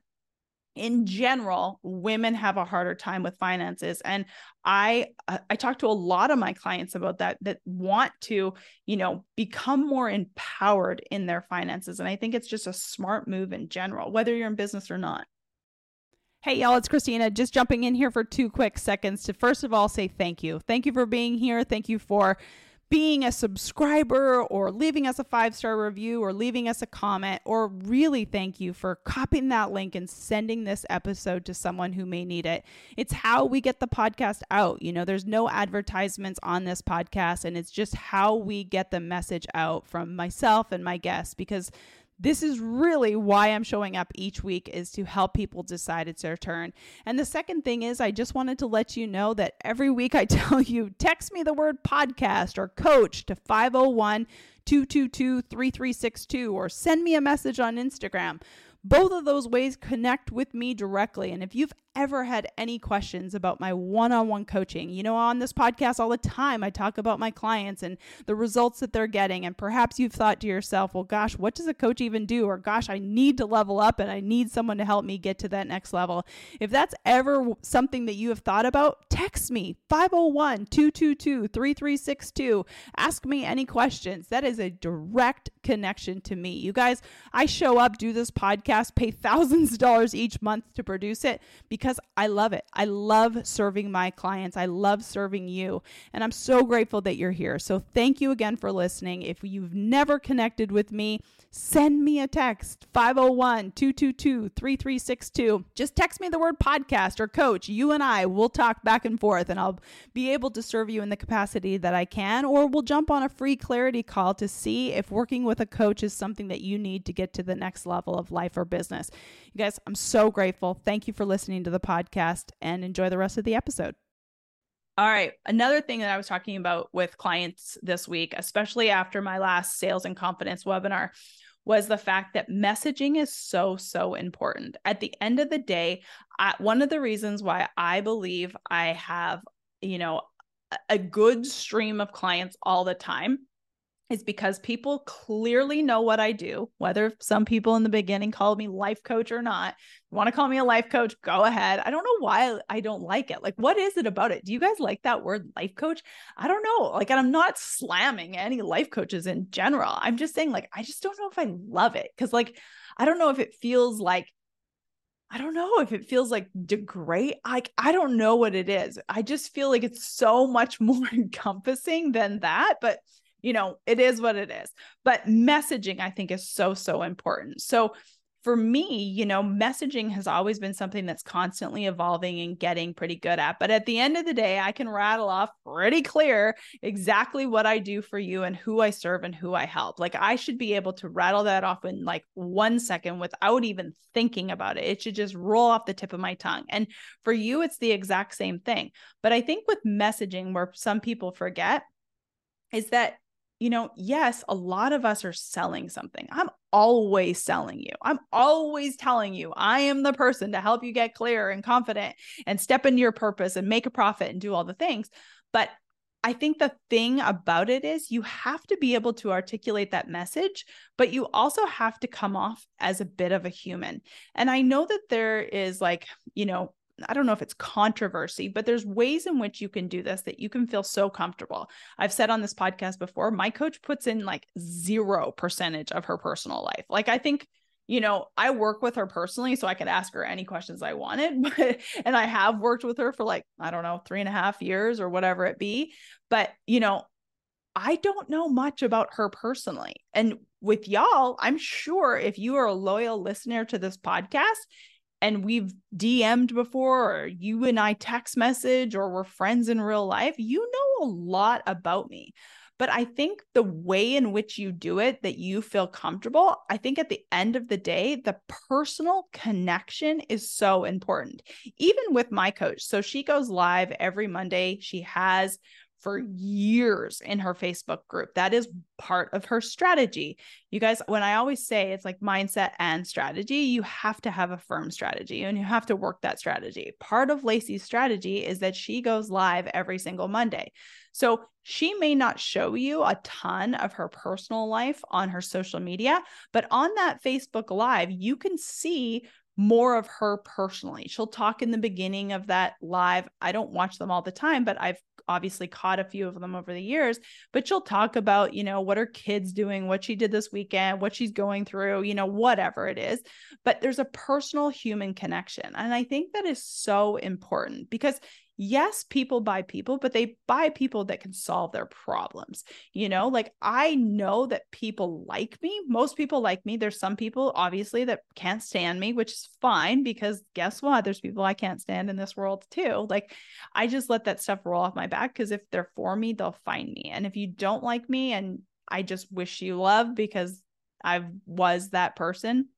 in general women have a harder time with finances and i uh, i talk to a lot of my clients about that that want to you know become more empowered in their finances and i think it's just a smart move in general whether you're in business or not Hey, y'all, it's Christina. Just jumping in here for two quick seconds to first of all say thank you. Thank you for being here. Thank you for being a subscriber or leaving us a five star review or leaving us a comment, or really thank you for copying that link and sending this episode to someone who may need it. It's how we get the podcast out. You know, there's no advertisements on this podcast, and it's just how we get the message out from myself and my guests because this is really why I'm showing up each week is to help people decide it's their turn. And the second thing is I just wanted to let you know that every week I [laughs] tell you text me the word podcast or coach to 501 222 3362 or send me a message on Instagram. Both of those ways connect with me directly. And if you've ever had any questions about my one on one coaching, you know, on this podcast all the time, I talk about my clients and the results that they're getting. And perhaps you've thought to yourself, well, gosh, what does a coach even do? Or gosh, I need to level up and I need someone to help me get to that next level. If that's ever something that you have thought about, text me 501 222 3362. Ask me any questions. That is a direct connection to me. You guys, I show up, do this podcast, pay thousands of dollars each month to produce it because because I love it. I love serving my clients. I love serving you. And I'm so grateful that you're here. So thank you again for listening. If you've never connected with me, send me a text 501 222 3362. Just text me the word podcast or coach. You and I will talk back and forth, and I'll be able to serve you in the capacity that I can, or we'll jump on a free clarity call to see if working with a coach is something that you need to get to the next level of life or business. You guys, I'm so grateful. Thank you for listening to the podcast and enjoy the rest of the episode. All right. Another thing that I was talking about with clients this week, especially after my last sales and confidence webinar, was the fact that messaging is so, so important. At the end of the day, I, one of the reasons why I believe I have, you know, a good stream of clients all the time is because people clearly know what I do, whether some people in the beginning called me life coach or not. Want to call me a life coach? Go ahead. I don't know why I don't like it. Like, what is it about it? Do you guys like that word life coach? I don't know. Like, and I'm not slamming any life coaches in general. I'm just saying, like, I just don't know if I love it. Cause, like, I don't know if it feels like I don't know if it feels like degrade. Like I don't know what it is. I just feel like it's so much [laughs] more encompassing than that. But you know, it is what it is. But messaging, I think, is so, so important. So for me, you know, messaging has always been something that's constantly evolving and getting pretty good at. But at the end of the day, I can rattle off pretty clear exactly what I do for you and who I serve and who I help. Like I should be able to rattle that off in like one second without even thinking about it. It should just roll off the tip of my tongue. And for you, it's the exact same thing. But I think with messaging, where some people forget, is that you know, yes, a lot of us are selling something. I'm always selling you. I'm always telling you I am the person to help you get clear and confident and step into your purpose and make a profit and do all the things. But I think the thing about it is you have to be able to articulate that message, but you also have to come off as a bit of a human. And I know that there is like, you know, I don't know if it's controversy, but there's ways in which you can do this that you can feel so comfortable. I've said on this podcast before, my coach puts in like zero percentage of her personal life. Like, I think, you know, I work with her personally, so I could ask her any questions I wanted. [laughs] But, and I have worked with her for like, I don't know, three and a half years or whatever it be. But, you know, I don't know much about her personally. And with y'all, I'm sure if you are a loyal listener to this podcast, and we've DM'd before, or you and I text message, or we're friends in real life, you know a lot about me. But I think the way in which you do it, that you feel comfortable, I think at the end of the day, the personal connection is so important. Even with my coach. So she goes live every Monday. She has for years in her Facebook group. That is part of her strategy. You guys, when I always say it's like mindset and strategy, you have to have a firm strategy and you have to work that strategy. Part of Lacey's strategy is that she goes live every single Monday. So she may not show you a ton of her personal life on her social media, but on that Facebook Live, you can see more of her personally. She'll talk in the beginning of that live. I don't watch them all the time, but I've obviously caught a few of them over the years. But she'll talk about, you know, what her kids doing, what she did this weekend, what she's going through, you know, whatever it is. But there's a personal human connection. And I think that is so important because yes, people buy people, but they buy people that can solve their problems. You know, like I know that people like me. Most people like me. There's some people, obviously, that can't stand me, which is fine because guess what? There's people I can't stand in this world too. Like I just let that stuff roll off my back because if they're for me, they'll find me. And if you don't like me and I just wish you love because I was that person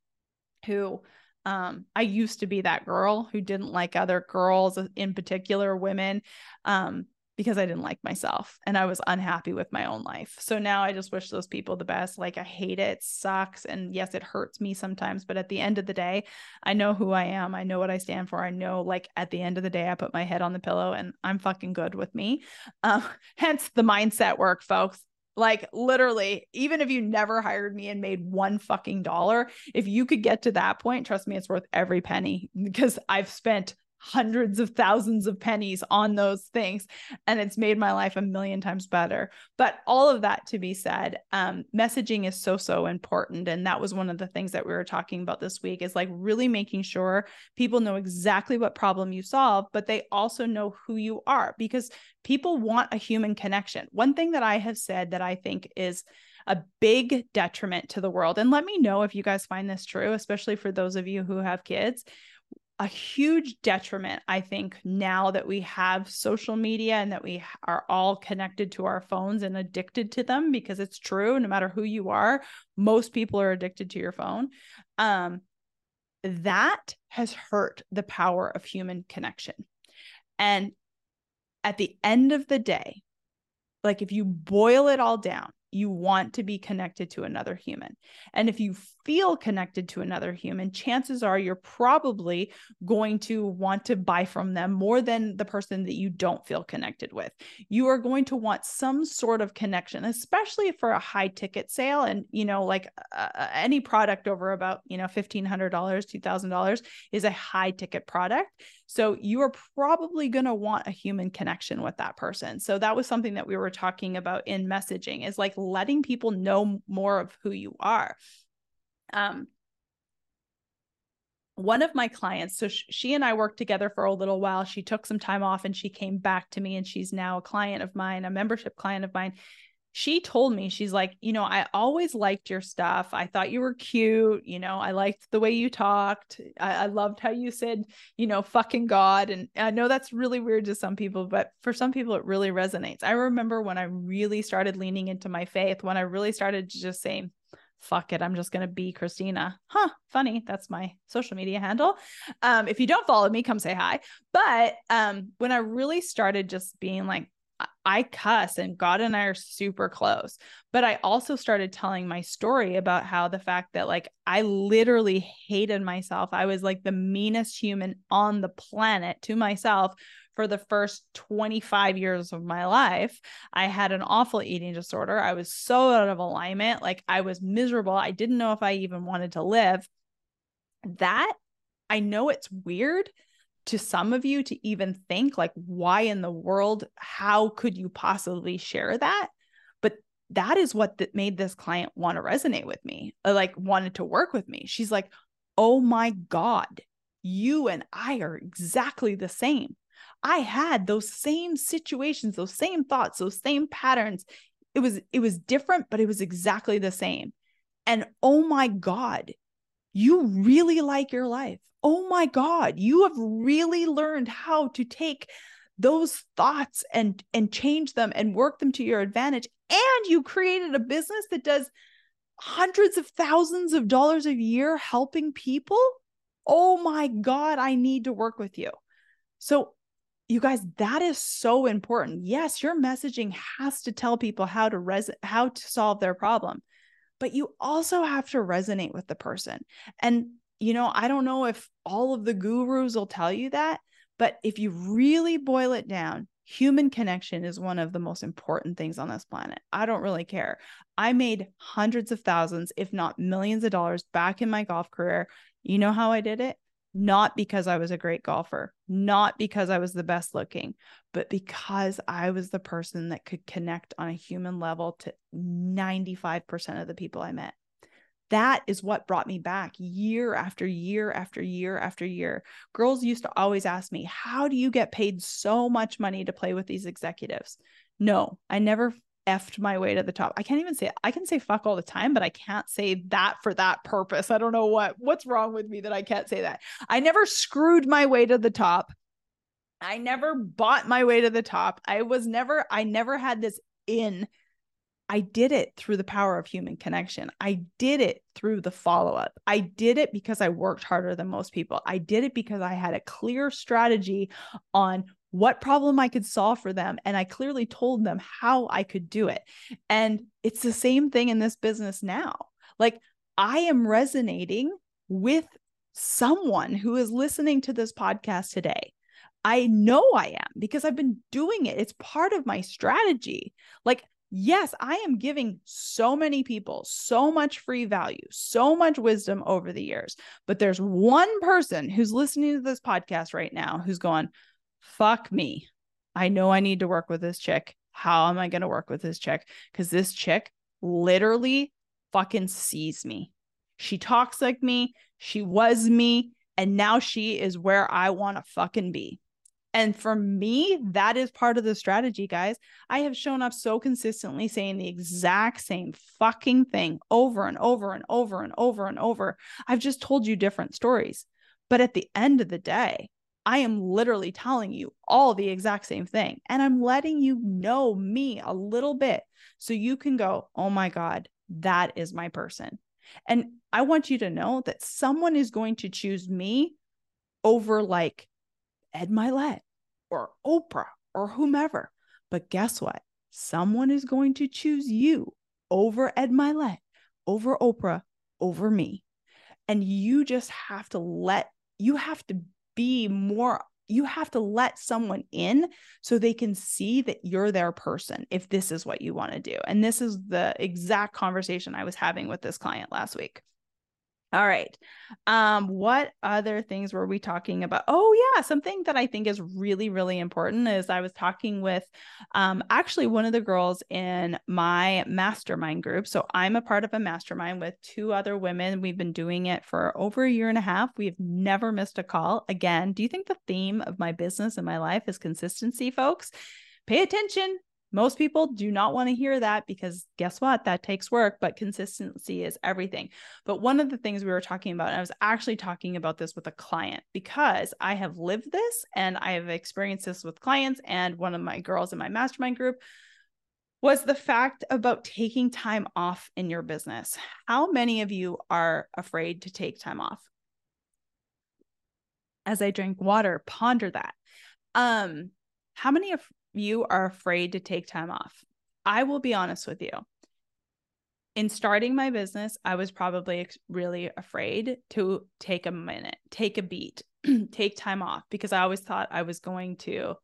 who um, I used to be that girl who didn't like other girls, in particular women, um, because I didn't like myself and I was unhappy with my own life. So now I just wish those people the best. Like I hate it, it sucks. And yes, it hurts me sometimes, but at the end of the day, I know who I am. I know what I stand for. I know, like, at the end of the day, I put my head on the pillow and I'm fucking good with me. Um, [laughs] hence the mindset work, folks. Like literally, even if you never hired me and made one fucking dollar, if you could get to that point, trust me, it's worth every penny because I've spent hundreds of thousands of pennies on those things and it's made my life a million times better. But all of that to be said um, messaging is so so important and that was one of the things that we were talking about this week is like really making sure people know exactly what problem you solve but they also know who you are because people want a human connection. One thing that i have said that i think is a big detriment to the world and let me know if you guys find this true especially for those of you who have kids a huge detriment, I think, now that we have social media and that we are all connected to our phones and addicted to them because it's true, no matter who you are, most people are addicted to your phone. Um, that has hurt the power of human connection. And at the end of the day, like if you boil it all down, you want to be connected to another human. And if you feel connected to another human, chances are you're probably going to want to buy from them more than the person that you don't feel connected with. You are going to want some sort of connection, especially for a high ticket sale. And, you know, like uh, uh any product over about, you know, $1,500, $2,000 is a high ticket product. So you are probably going to want a human connection with that person. So that was something that we were talking about in messaging is like letting people know more of who you are. Um, one of my clients, so she and I worked together for a little while. She took some time off and she came back to me, and she's now a client of mine, a membership client of mine she told me she's like you know i always liked your stuff. I thought you were cute you know i liked the way you talked. I, I, loved how you said you know fucking god. And i know that's really weird to some people but for some people it really resonates. I remember when i really started leaning into my faith when i really started just say fuck it i'm just going to be christina. Huh funny that's my social media handle. Um if you don't follow me come say hi. But um when i really started just being like I cuss and God and I are super close. But I also started telling my story about how the fact that like I literally hated myself. I was like the meanest human on the planet to myself for the first 25 years of my life. I had an awful eating disorder. I was so out of alignment. Like I was miserable. I didn't know if I even wanted to live. That I know it's weird to some of you to even think like why in the world how could you possibly share that? But that is what that made this client want to resonate with me uh, like wanted to work with me. She's like oh my god you and i are exactly the same. I had those same situations those same thoughts those same patterns. It was it was different but it was exactly the same. And oh my god you really like your life. Oh my God, you have really learned how to take those thoughts and and change them and work them to your advantage. And you created a business that does hundreds of thousands of dollars a year helping people? Oh my god i need to work with you. So you guys that is so important. Yes your messaging has to tell people how to res how to solve their problem but you also have to resonate with the person and you know, I don't know if all of the gurus will tell you that, but if you really boil it down, human connection is one of the most important things on this planet. I don't really care. I made hundreds of thousands, if not millions of dollars back in my golf career. You know how I did it? Not because I was a great golfer, not because I was the best looking, but because I was the person that could connect on a human level to 95% of the people I met that is what brought me back year after year after year after year. Girls used to always ask me, How do you get paid so much money to play with these executives? No, I never effed my way to the top. I can't even say I can say fuck all the time, but I can't say that for that purpose. I don't know what what's wrong with me that I can't say that. I never screwed my way to the top. I never bought my way to the top. I was never I never had this in I did it through the power of human connection. I did it through the follow up. I did it because I worked harder than most people. I did it because I had a clear strategy on what problem I could solve for them. And I clearly told them how I could do it. And it's the same thing in this business now. Like I am resonating with someone who is listening to this podcast today. I know I am because I've been doing it. It's part of my strategy. Like yes, I am giving so many people so much free value, so much wisdom over the years. But there's one person who's listening to this podcast right now who's going, fuck me. I know I need to work with this chick. How am I going to work with this chick? Because this chick literally fucking sees me. She talks like me. She was me. And now she is where I want to fucking be. And for me, that is part of the strategy, guys. I have shown up so consistently saying the exact same fucking thing over and over and over and over and over. I've just told you different stories. But at the end of the day, I am literally telling you all the exact same thing. And I'm letting you know me a little bit so you can go, oh my God, that is my person. And I want you to know that someone is going to choose me over like Ed Mylett or Oprah or whomever. But guess what? Someone is going to choose you over Ed Mylett, over Oprah, over me. And you just have to let, you have to be more you have to let someone in so they can see that you're their person if this is what you want to do. And this is the exact conversation I was having with this client last week. All right. Um, what other things were we talking about? Oh, yeah. Something that I think is really, really important is I was talking with um, actually one of the girls in my mastermind group. So I'm a part of a mastermind with two other women. We've been doing it for over a year and a half. We've never missed a call. Again, do you think the theme of my business and my life is consistency, folks? Pay attention most people do not want to hear that because guess what? That takes work, but consistency is everything. But one of the things we were talking about, and I was actually talking about this with a client because I have lived this and I have experienced this with clients. And one of my girls in my mastermind group was the fact about taking time off in your business. How many of you are afraid to take time off? As I drink water, ponder that. Um, how many of you are afraid to take time off. I will be honest with you. In starting my business, I was probably really afraid to take a minute, take a beat, [clears throat] take time off because I always thought I was going to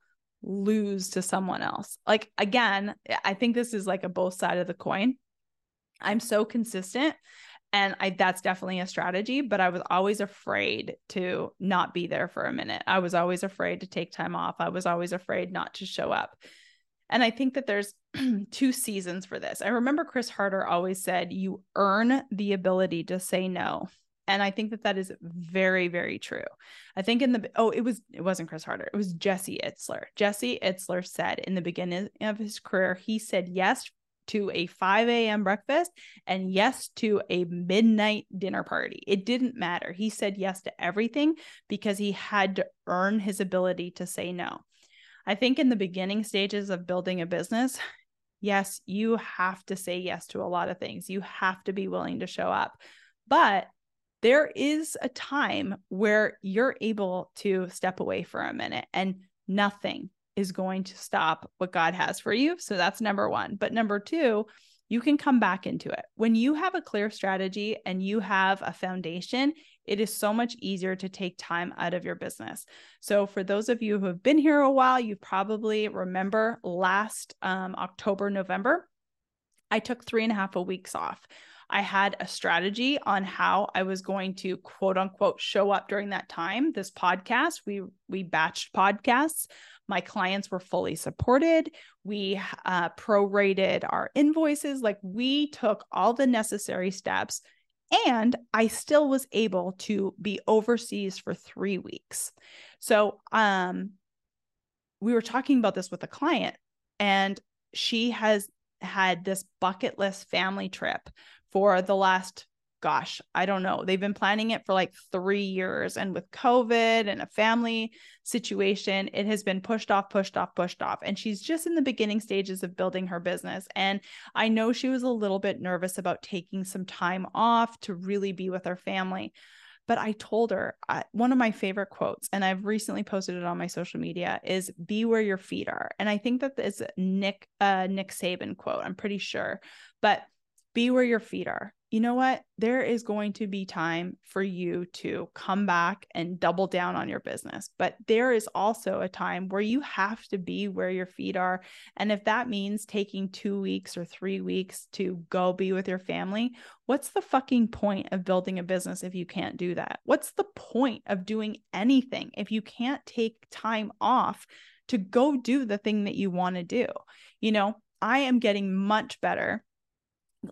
lose to someone else. Like, again, I think this is like a both side of the coin. I'm so consistent and I that's definitely a strategy, but I was always afraid to not be there for a minute. I was always afraid to take time off. I was always afraid not to show up. And I think that there's [clears throat] two seasons for this. I remember Chris Harder always said, You earn the ability to say no. And I think that that is very, very true. I think in the, oh, it was, it wasn't Chris Harder. It was Jesse Itzler. Jesse Itzler said in the beginning of his career, he said yes to a 5 a.m. breakfast and yes to a midnight dinner party. It didn't matter. He said yes to everything because he had to earn his ability to say no. I think in the beginning stages of building a business, yes, you have to say yes to a lot of things. You have to be willing to show up. But there is a time where you're able to step away for a minute and nothing is going to stop what God has for you. So that's number one. But number two, you can come back into it. When you have a clear strategy and you have a foundation, it is so much easier to take time out of your business. So, for those of you who have been here a while, you probably remember last um, October, November, I took three and a half a weeks off. I had a strategy on how I was going to quote unquote show up during that time. This podcast, we we batched podcasts. My clients were fully supported. We uh, prorated our invoices. Like we took all the necessary steps. And I still was able to be overseas for three weeks. So um, we were talking about this with a client, and she has had this bucket list family trip for the last gosh, I don't know. They've been planning it for like three years. And with COVID and a family situation, it has been pushed off, pushed off, pushed off. And she's just in the beginning stages of building her business. And I know she was a little bit nervous about taking some time off to really be with her family. But I told her one of my favorite quotes, and I've recently posted it on my social media, is "Be where your feet are." And I think that is Nick uh, Nick Saban quote. I'm pretty sure, but be where your feet are you know what? There is going to be time for you to come back and double down on your business. But there is also a time where you have to be where your feet are. And if that means taking two weeks or three weeks to go be with your family, what's the fucking point of building a business if you can't do that? What's the point of doing anything if you can't take time off to go do the thing that you want to do? You know, I am getting much better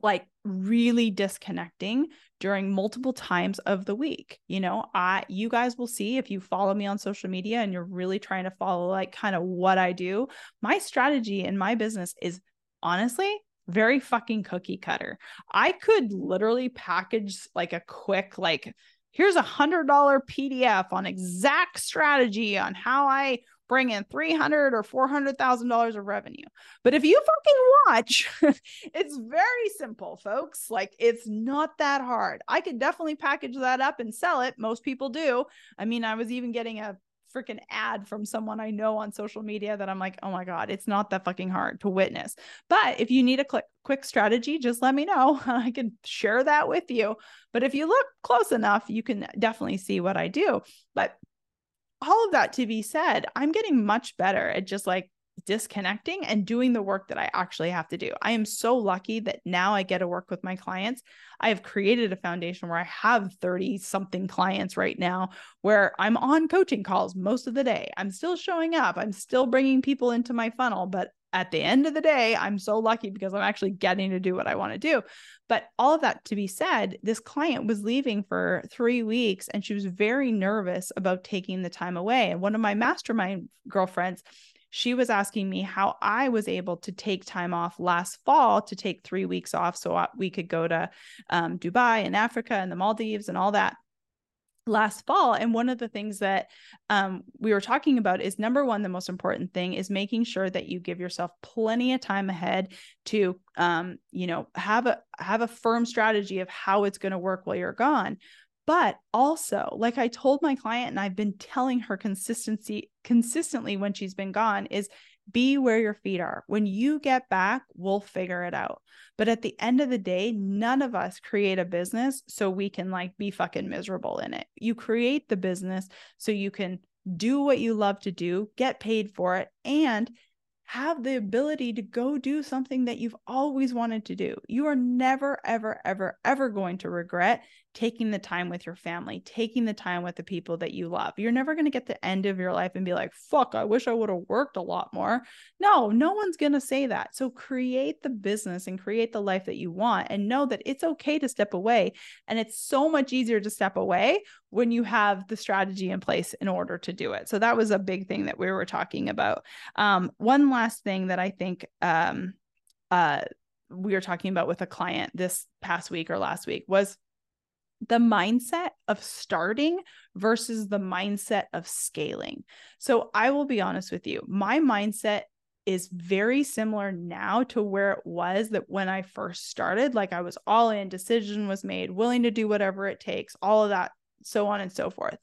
like really disconnecting during multiple times of the week. You know, I you guys will see if you follow me on social media and you're really trying to follow like kind of what I do. My strategy in my business is honestly very fucking cookie cutter. I could literally package like a quick like here's a hundred dollar PDF on exact strategy on how I bring in 300 or 400,000 dollars of revenue. But if you fucking watch, [laughs] it's very simple, folks. Like it's not that hard. I could definitely package that up and sell it. Most people do. I mean, I was even getting a freaking ad from someone I know on social media that I'm like, oh my God, it's not that fucking hard to witness. But if you need a quick, quick strategy, just let me know. [laughs] I can share that with you. But if you look close enough, you can definitely see what I do. But all of that to be said, I'm getting much better at just like disconnecting and doing the work that I actually have to do. I am so lucky that now I get to work with my clients. I have created a foundation where I have 30 something clients right now where I'm on coaching calls most of the day. I'm still showing up, I'm still bringing people into my funnel, but at the end of the day, I'm so lucky because I'm actually getting to do what I want to do. But all of that to be said, this client was leaving for three weeks and she was very nervous about taking the time away. And one of my mastermind girlfriends, she was asking me how I was able to take time off last fall to take three weeks off so we could go to um, Dubai and Africa and the Maldives and all that last fall and one of the things that um, we were talking about is number one the most important thing is making sure that you give yourself plenty of time ahead to um, you know have a have a firm strategy of how it's going to work while you're gone. But also like i told my client and i've been telling her consistency consistently when she's been gone is be where your feet are. When you get back, we'll figure it out. But at the end of the day, none of us create a business so we can like be fucking miserable in it. You create the business so you can do what you love to do, get paid for it, and have the ability to go do something that you've always wanted to do. You are never, ever, ever, ever going to regret taking the time with your family, taking the time with the people that you love. You're never going to get the end of your life and be like, fuck, I wish I would have worked a lot more. No, no one's going to say that. So create the business and create the life that you want and know that it's okay to step away. And it's so much easier to step away when you have the strategy in place in order to do it. So that was a big thing that we were talking about. Um, one last thing that I think, um, uh, we were talking about with a client this past week or last week was the mindset of starting versus the mindset of scaling. So I will be honest with you, my mindset is very similar now to where it was that when I first started. Like I was all in, decision was made, willing to do whatever it takes, all of that, so on and so forth.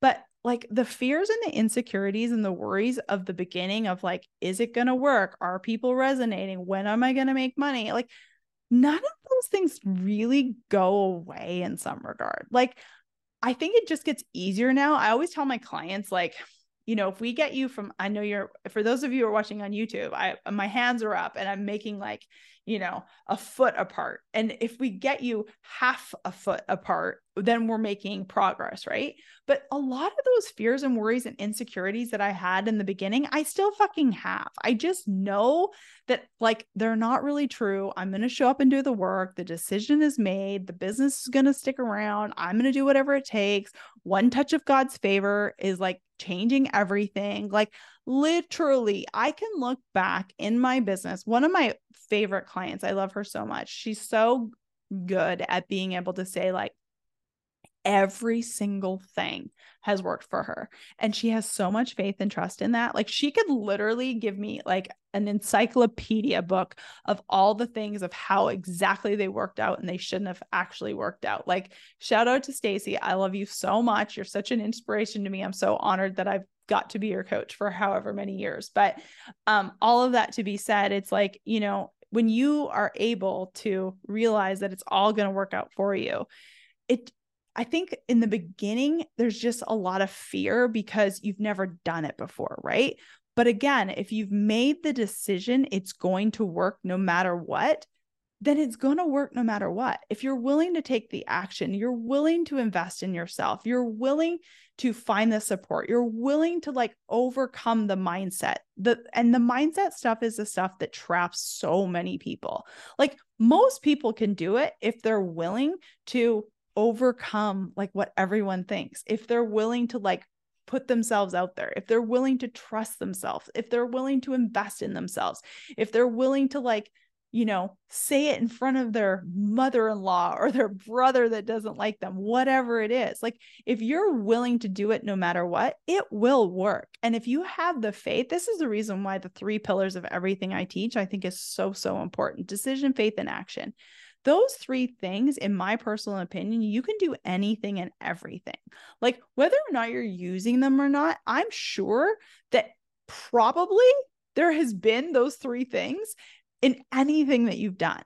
But like the fears and the insecurities and the worries of the beginning of like, is it going to work? Are people resonating? When am I going to make money? Like none of those things really go away in some regard. Like, I think it just gets easier now. I always tell my clients, like, you know, if we get you from, I know you're, for those of you who are watching on YouTube, I, my hands are up and I'm making like, you know, a foot apart. And if we get you half a foot apart, then we're making progress, right? But a lot of those fears and worries and insecurities that I had in the beginning, I still fucking have. I just know that like they're not really true. I'm going to show up and do the work. The decision is made. The business is going to stick around. I'm going to do whatever it takes. One touch of God's favor is like changing everything. Like literally, I can look back in my business. One of my favorite clients, I love her so much. She's so good at being able to say, like, every single thing has worked for her. And she has so much faith and trust in that. Like, she could literally give me like an encyclopedia book of all the things of how exactly they worked out and they shouldn't have actually worked out. Like, shout out to Stacy. I love you so much. You're such an inspiration to me. I'm so honored that I've got to be your coach for however many years. But um, all of that to be said, it's like, you know, when you are able to realize that it's all going to work out for you, it I think in the beginning, there's just a lot of fear because you've never done it before, right? But again, if you've made the decision, it's going to work no matter what, then it's going to work no matter what. If you're willing to take the action, you're willing to invest in yourself, you're willing to find the support, you're willing to like overcome the mindset. The and the mindset stuff is the stuff that traps so many people. Like most people can do it if they're willing to overcome like what everyone thinks, if they're willing to like put themselves out there, if they're willing to trust themselves, if they're willing to invest in themselves, if they're willing to like, you know, say it in front of their mother in law or their brother that doesn't like them, whatever it is. Like, if you're willing to do it no matter what, it will work. And if you have the faith, this is the reason why the three pillars of everything I teach, I think is so, so important decision, faith, and action those three things, in my personal opinion, you can do anything and everything. Like whether or not you're using them or not, I'm sure that probably there has been those three things in anything that you've done.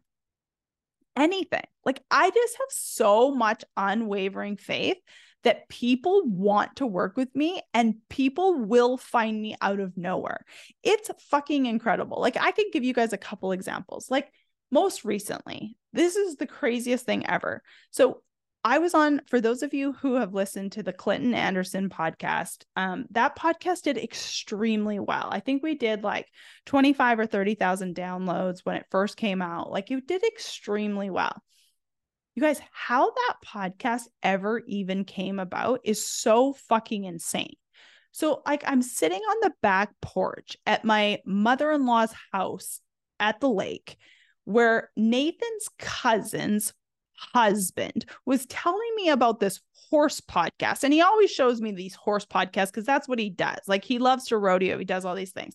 Anything. Like I just have so much unwavering faith that people want to work with me and people will find me out of nowhere. It's fucking incredible. Like I can give you guys a couple examples. Like most recently, this is the craziest thing ever. So I was on, for those of you who have listened to the Clinton Anderson podcast, um, that podcast did extremely well. I think we did like 25 or 30,000 downloads when it first came out. Like it did extremely well. You guys, how that podcast ever even came about is so fucking insane. So, like, I'm sitting on the back porch at my mother in law's house at the lake where Nathan's cousin's husband was telling me about this horse podcast. And he always shows me these horse podcasts because that's what he does. Like he loves to rodeo, he does all these things.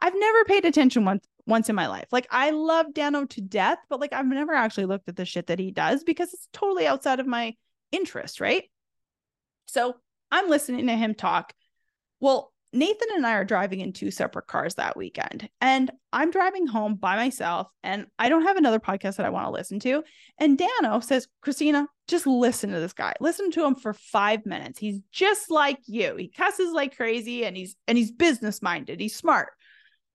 I've never paid attention once once in my life. Like I love Dano to death, but like I've never actually looked at the shit that he does because it's totally outside of my interest, right? So I'm listening to him talk. Well, Nathan and I are driving in two separate cars that weekend, and I'm driving home by myself, and I don't have another podcast that I want to listen to. And Dano says, Christina, just listen to this guy. Listen to him for five minutes. He's just like you. He cusses like crazy, and he's and he's business minded. He's smart.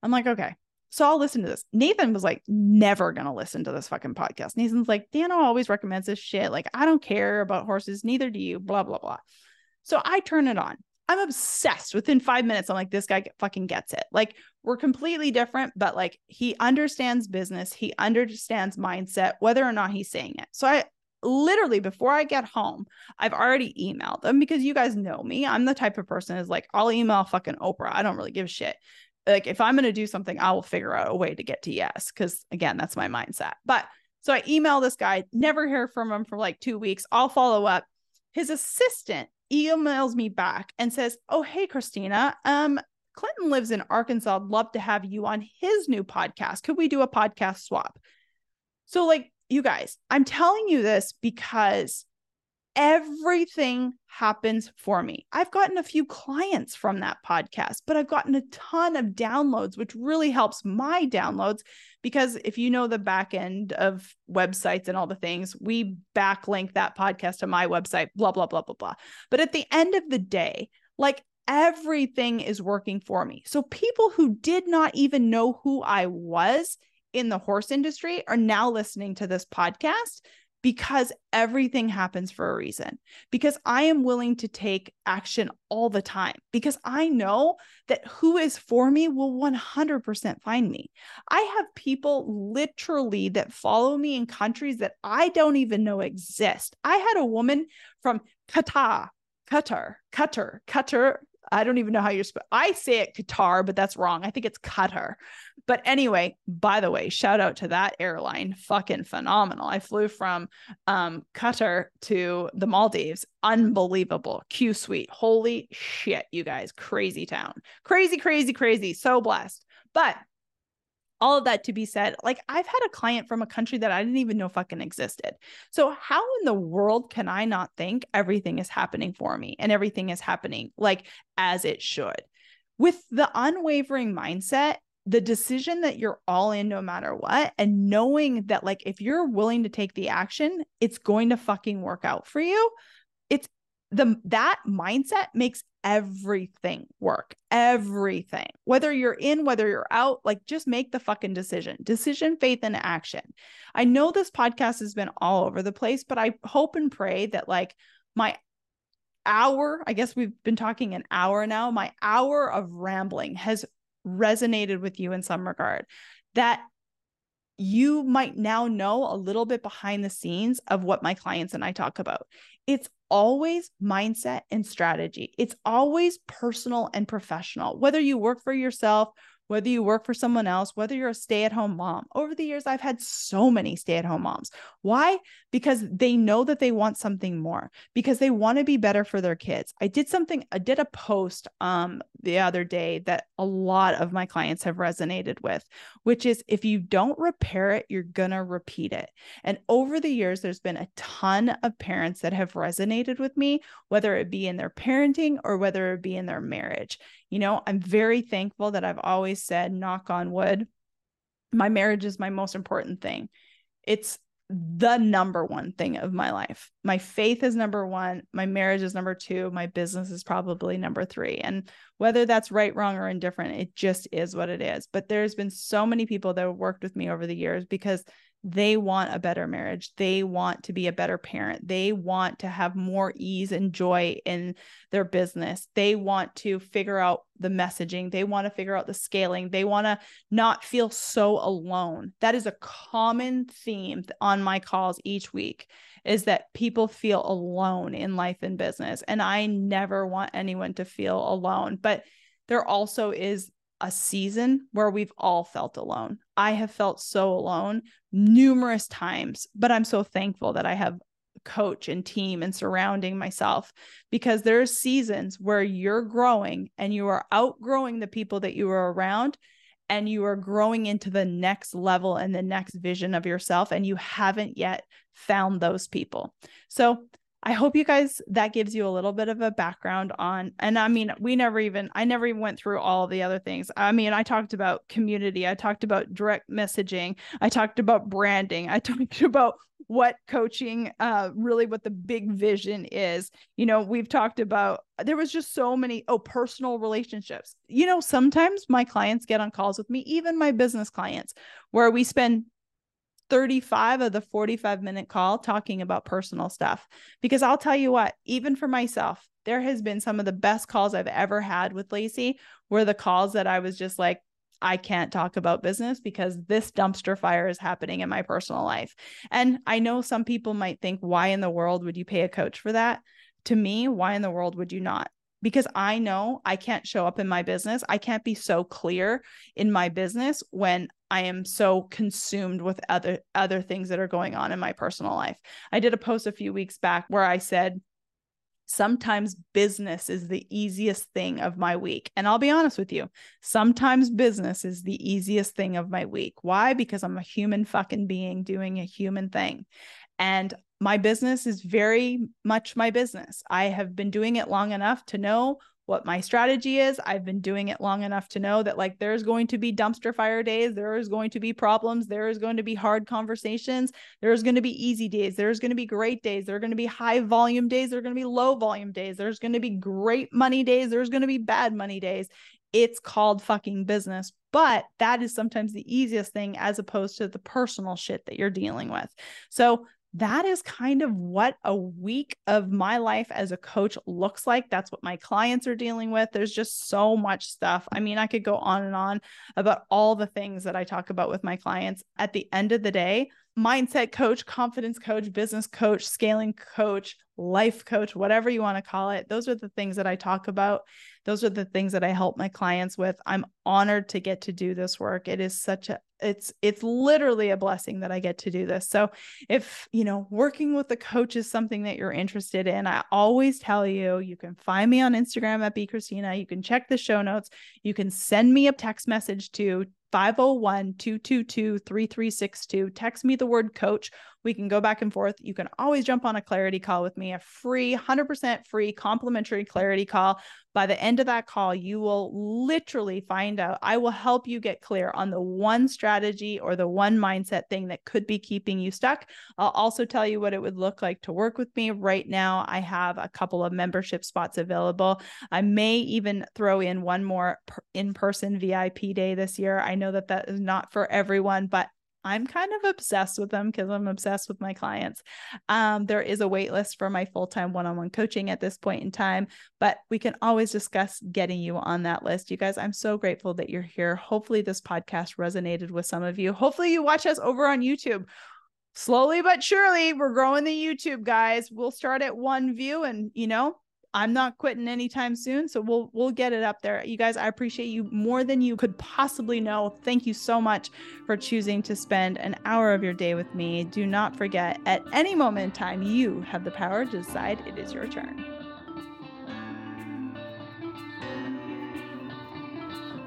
I'm like, okay. So I'll listen to this. Nathan was like, never gonna listen to this fucking podcast. Nathan's like, Dano always recommends this shit. Like, I don't care about horses, neither do you. Blah blah blah. So I turn it on. I'm obsessed. Within five minutes, I'm like, this guy fucking gets it. Like, we're completely different, but like, he understands business, he understands mindset, whether or not he's saying it. So, I literally, before I get home, I've already emailed them because you guys know me. I'm the type of person is like, I'll email fucking Oprah. I don't really give a shit. Like, if I'm going to do something, I will figure out a way to get to yes. Cause again, that's my mindset. But so I email this guy, never hear from him for like two weeks. I'll follow up. His assistant emails me back and says, "Oh, hey Christina, um Clinton lives in Arkansas. I'd love to have you on his new podcast. Could we do a podcast swap?" So like you guys, I'm telling you this because everything happens for me. I've gotten a few clients from that podcast, but I've gotten a ton of downloads, which really helps my downloads because if you know the back end of websites and all the things, we backlink that podcast to my website, blah, blah, blah, blah, blah. But at the end of the day, like everything is working for me. So people who did not even know who I was in the horse industry are now listening to this podcast because everything happens for a reason. Because I am willing to take action all the time. Because I know that who is for me will 100% find me. I have people literally that follow me in countries that I don't even know exist. I had a woman from Qatar, Qatar, Qatar, Qatar, I don't even know how you're spell. I say it Qatar, but that's wrong. I think it's Qatar. But anyway, by the way, shout out to that airline. Fucking phenomenal. I flew from um, Qatar to the Maldives. Unbelievable. Q suite. Holy shit, you guys. Crazy town. Crazy, crazy, crazy. So blessed. But all of that to be said, like I've had a client from a country that I didn't even know fucking existed. So, how in the world can I not think everything is happening for me and everything is happening like as it should? With the unwavering mindset, the decision that you're all in no matter what and knowing that like if you're willing to take the action it's going to fucking work out for you it's the that mindset makes everything work everything. Whether you're in whether you're out like just make the fucking decision. Decision faith and action. I know this podcast has been all over the place but i hope and pray that like my hour i guess we've been talking an hour now my hour of rambling has resonated with you in some regard. That you might now know a little bit behind the scenes of what my clients and I talk about. It's always mindset and strategy. It's always personal and professional. Whether you work for yourself whether you work for someone else, whether you're a stay at home mom. Over the years, I've had so many stay at home moms. Why? Because they know that they want something more, because they want to be better for their kids. I did something, I did a post um, the other day that a lot of my clients have resonated with, which is if you don't repair it, you're going to repeat it. And over the years, there's been a ton of parents that have resonated with me, whether it be in their parenting or whether it be in their marriage. You know, I'm very thankful that I've always said, knock on wood, my marriage is my most important thing. It's the number one thing of my life. My faith is number one. My marriage is number two. My business is probably number three. And whether that's right, wrong, or indifferent, it just is what it is. But there's been so many people that have worked with me over the years because they want a better marriage. They want to be a better parent. They want to have more ease and joy in their business. They want to figure out the messaging. They want to figure out the scaling. They want to not feel so alone. That is a common theme on my calls each week is that people feel alone in life and business. And I never want anyone to feel alone. But there also is a season where we've all felt alone. I have felt so alone numerous times, but I'm so thankful that I have coach and team and surrounding myself because there's seasons where you're growing and you are outgrowing the people that you are around and you are growing into the next level and the next vision of yourself and you haven't yet found those people. So I hope you guys that gives you a little bit of a background on and I mean we never even I never even went through all the other things. I mean I talked about community, I talked about direct messaging, I talked about branding, I [laughs] talked about what coaching uh really what the big vision is. You know, we've talked about there was just so many oh personal relationships. You know, sometimes my clients get on calls with me, even my business clients, where we spend 35 of the 45 minute call talking about personal stuff. Because I'll tell you what, even for myself, there has been some of the best calls I've ever had with Lacey were the calls that I was just like, I can't talk about business because this dumpster fire is happening in my personal life. And I know some people might think, why in the world would you pay a coach for that? To me, why in the world would you not? Because I know I can't show up in my business. I can't be so clear in my business when I am so consumed with other other things that are going on in my personal life. I did a post a few weeks back where I said sometimes business is the easiest thing of my week. And I'll be honest with you, sometimes business is the easiest thing of my week. Why? Because I'm a human fucking being doing a human thing. And my business is very much my business. I have been doing it long enough to know what my strategy is. I've been doing it long enough to know that like there's going to be dumpster fire days, there is going to be problems, there is going to be hard conversations, there's going to be easy days, there's going to be great days, there are going to be high volume days, there are going to be low volume days, there's going to be great money days, there's going to be bad money days. It's called fucking business, but that is sometimes the easiest thing as opposed to the personal shit that you're dealing with. So that is kind of what a week of my life as a coach looks like. That's what my clients are dealing with. There's just so much stuff. I mean, I could go on and on about all the things that I talk about with my clients. At the end of the day, mindset coach, confidence coach, business coach, scaling coach, life coach, whatever you want to call it. Those are the things that I talk about. Those are the things that I help my clients with. I'm honored to get to do this work. It is such a it's it's literally a blessing that I get to do this. So if, you know, working with a coach is something that you're interested in, I always tell you, you can find me on Instagram at B Christina. You can check the show notes. You can send me a text message to 501 222 3362. Text me the word coach. We can go back and forth. You can always jump on a clarity call with me a free, 100% free complimentary clarity call. By the end of that call, you will literally find out. I will help you get clear on the one strategy or the one mindset thing that could be keeping you stuck. I'll also tell you what it would look like to work with me. Right now, I have a couple of membership spots available. I may even throw in one more in person VIP day this year. I know that that is not for everyone, but I'm kind of obsessed with them because I'm obsessed with my clients. Um, there is a wait list for my full time one on one coaching at this point in time, but we can always discuss getting you on that list. You guys, I'm so grateful that you're here. Hopefully, this podcast resonated with some of you. Hopefully, you watch us over on YouTube. Slowly but surely, we're growing the YouTube guys. We'll start at one view and, you know, I'm not quitting anytime soon, so we'll we'll get it up there. You guys, I appreciate you more than you could possibly know. Thank you so much for choosing to spend an hour of your day with me. Do not forget at any moment in time you have the power to decide it is your turn.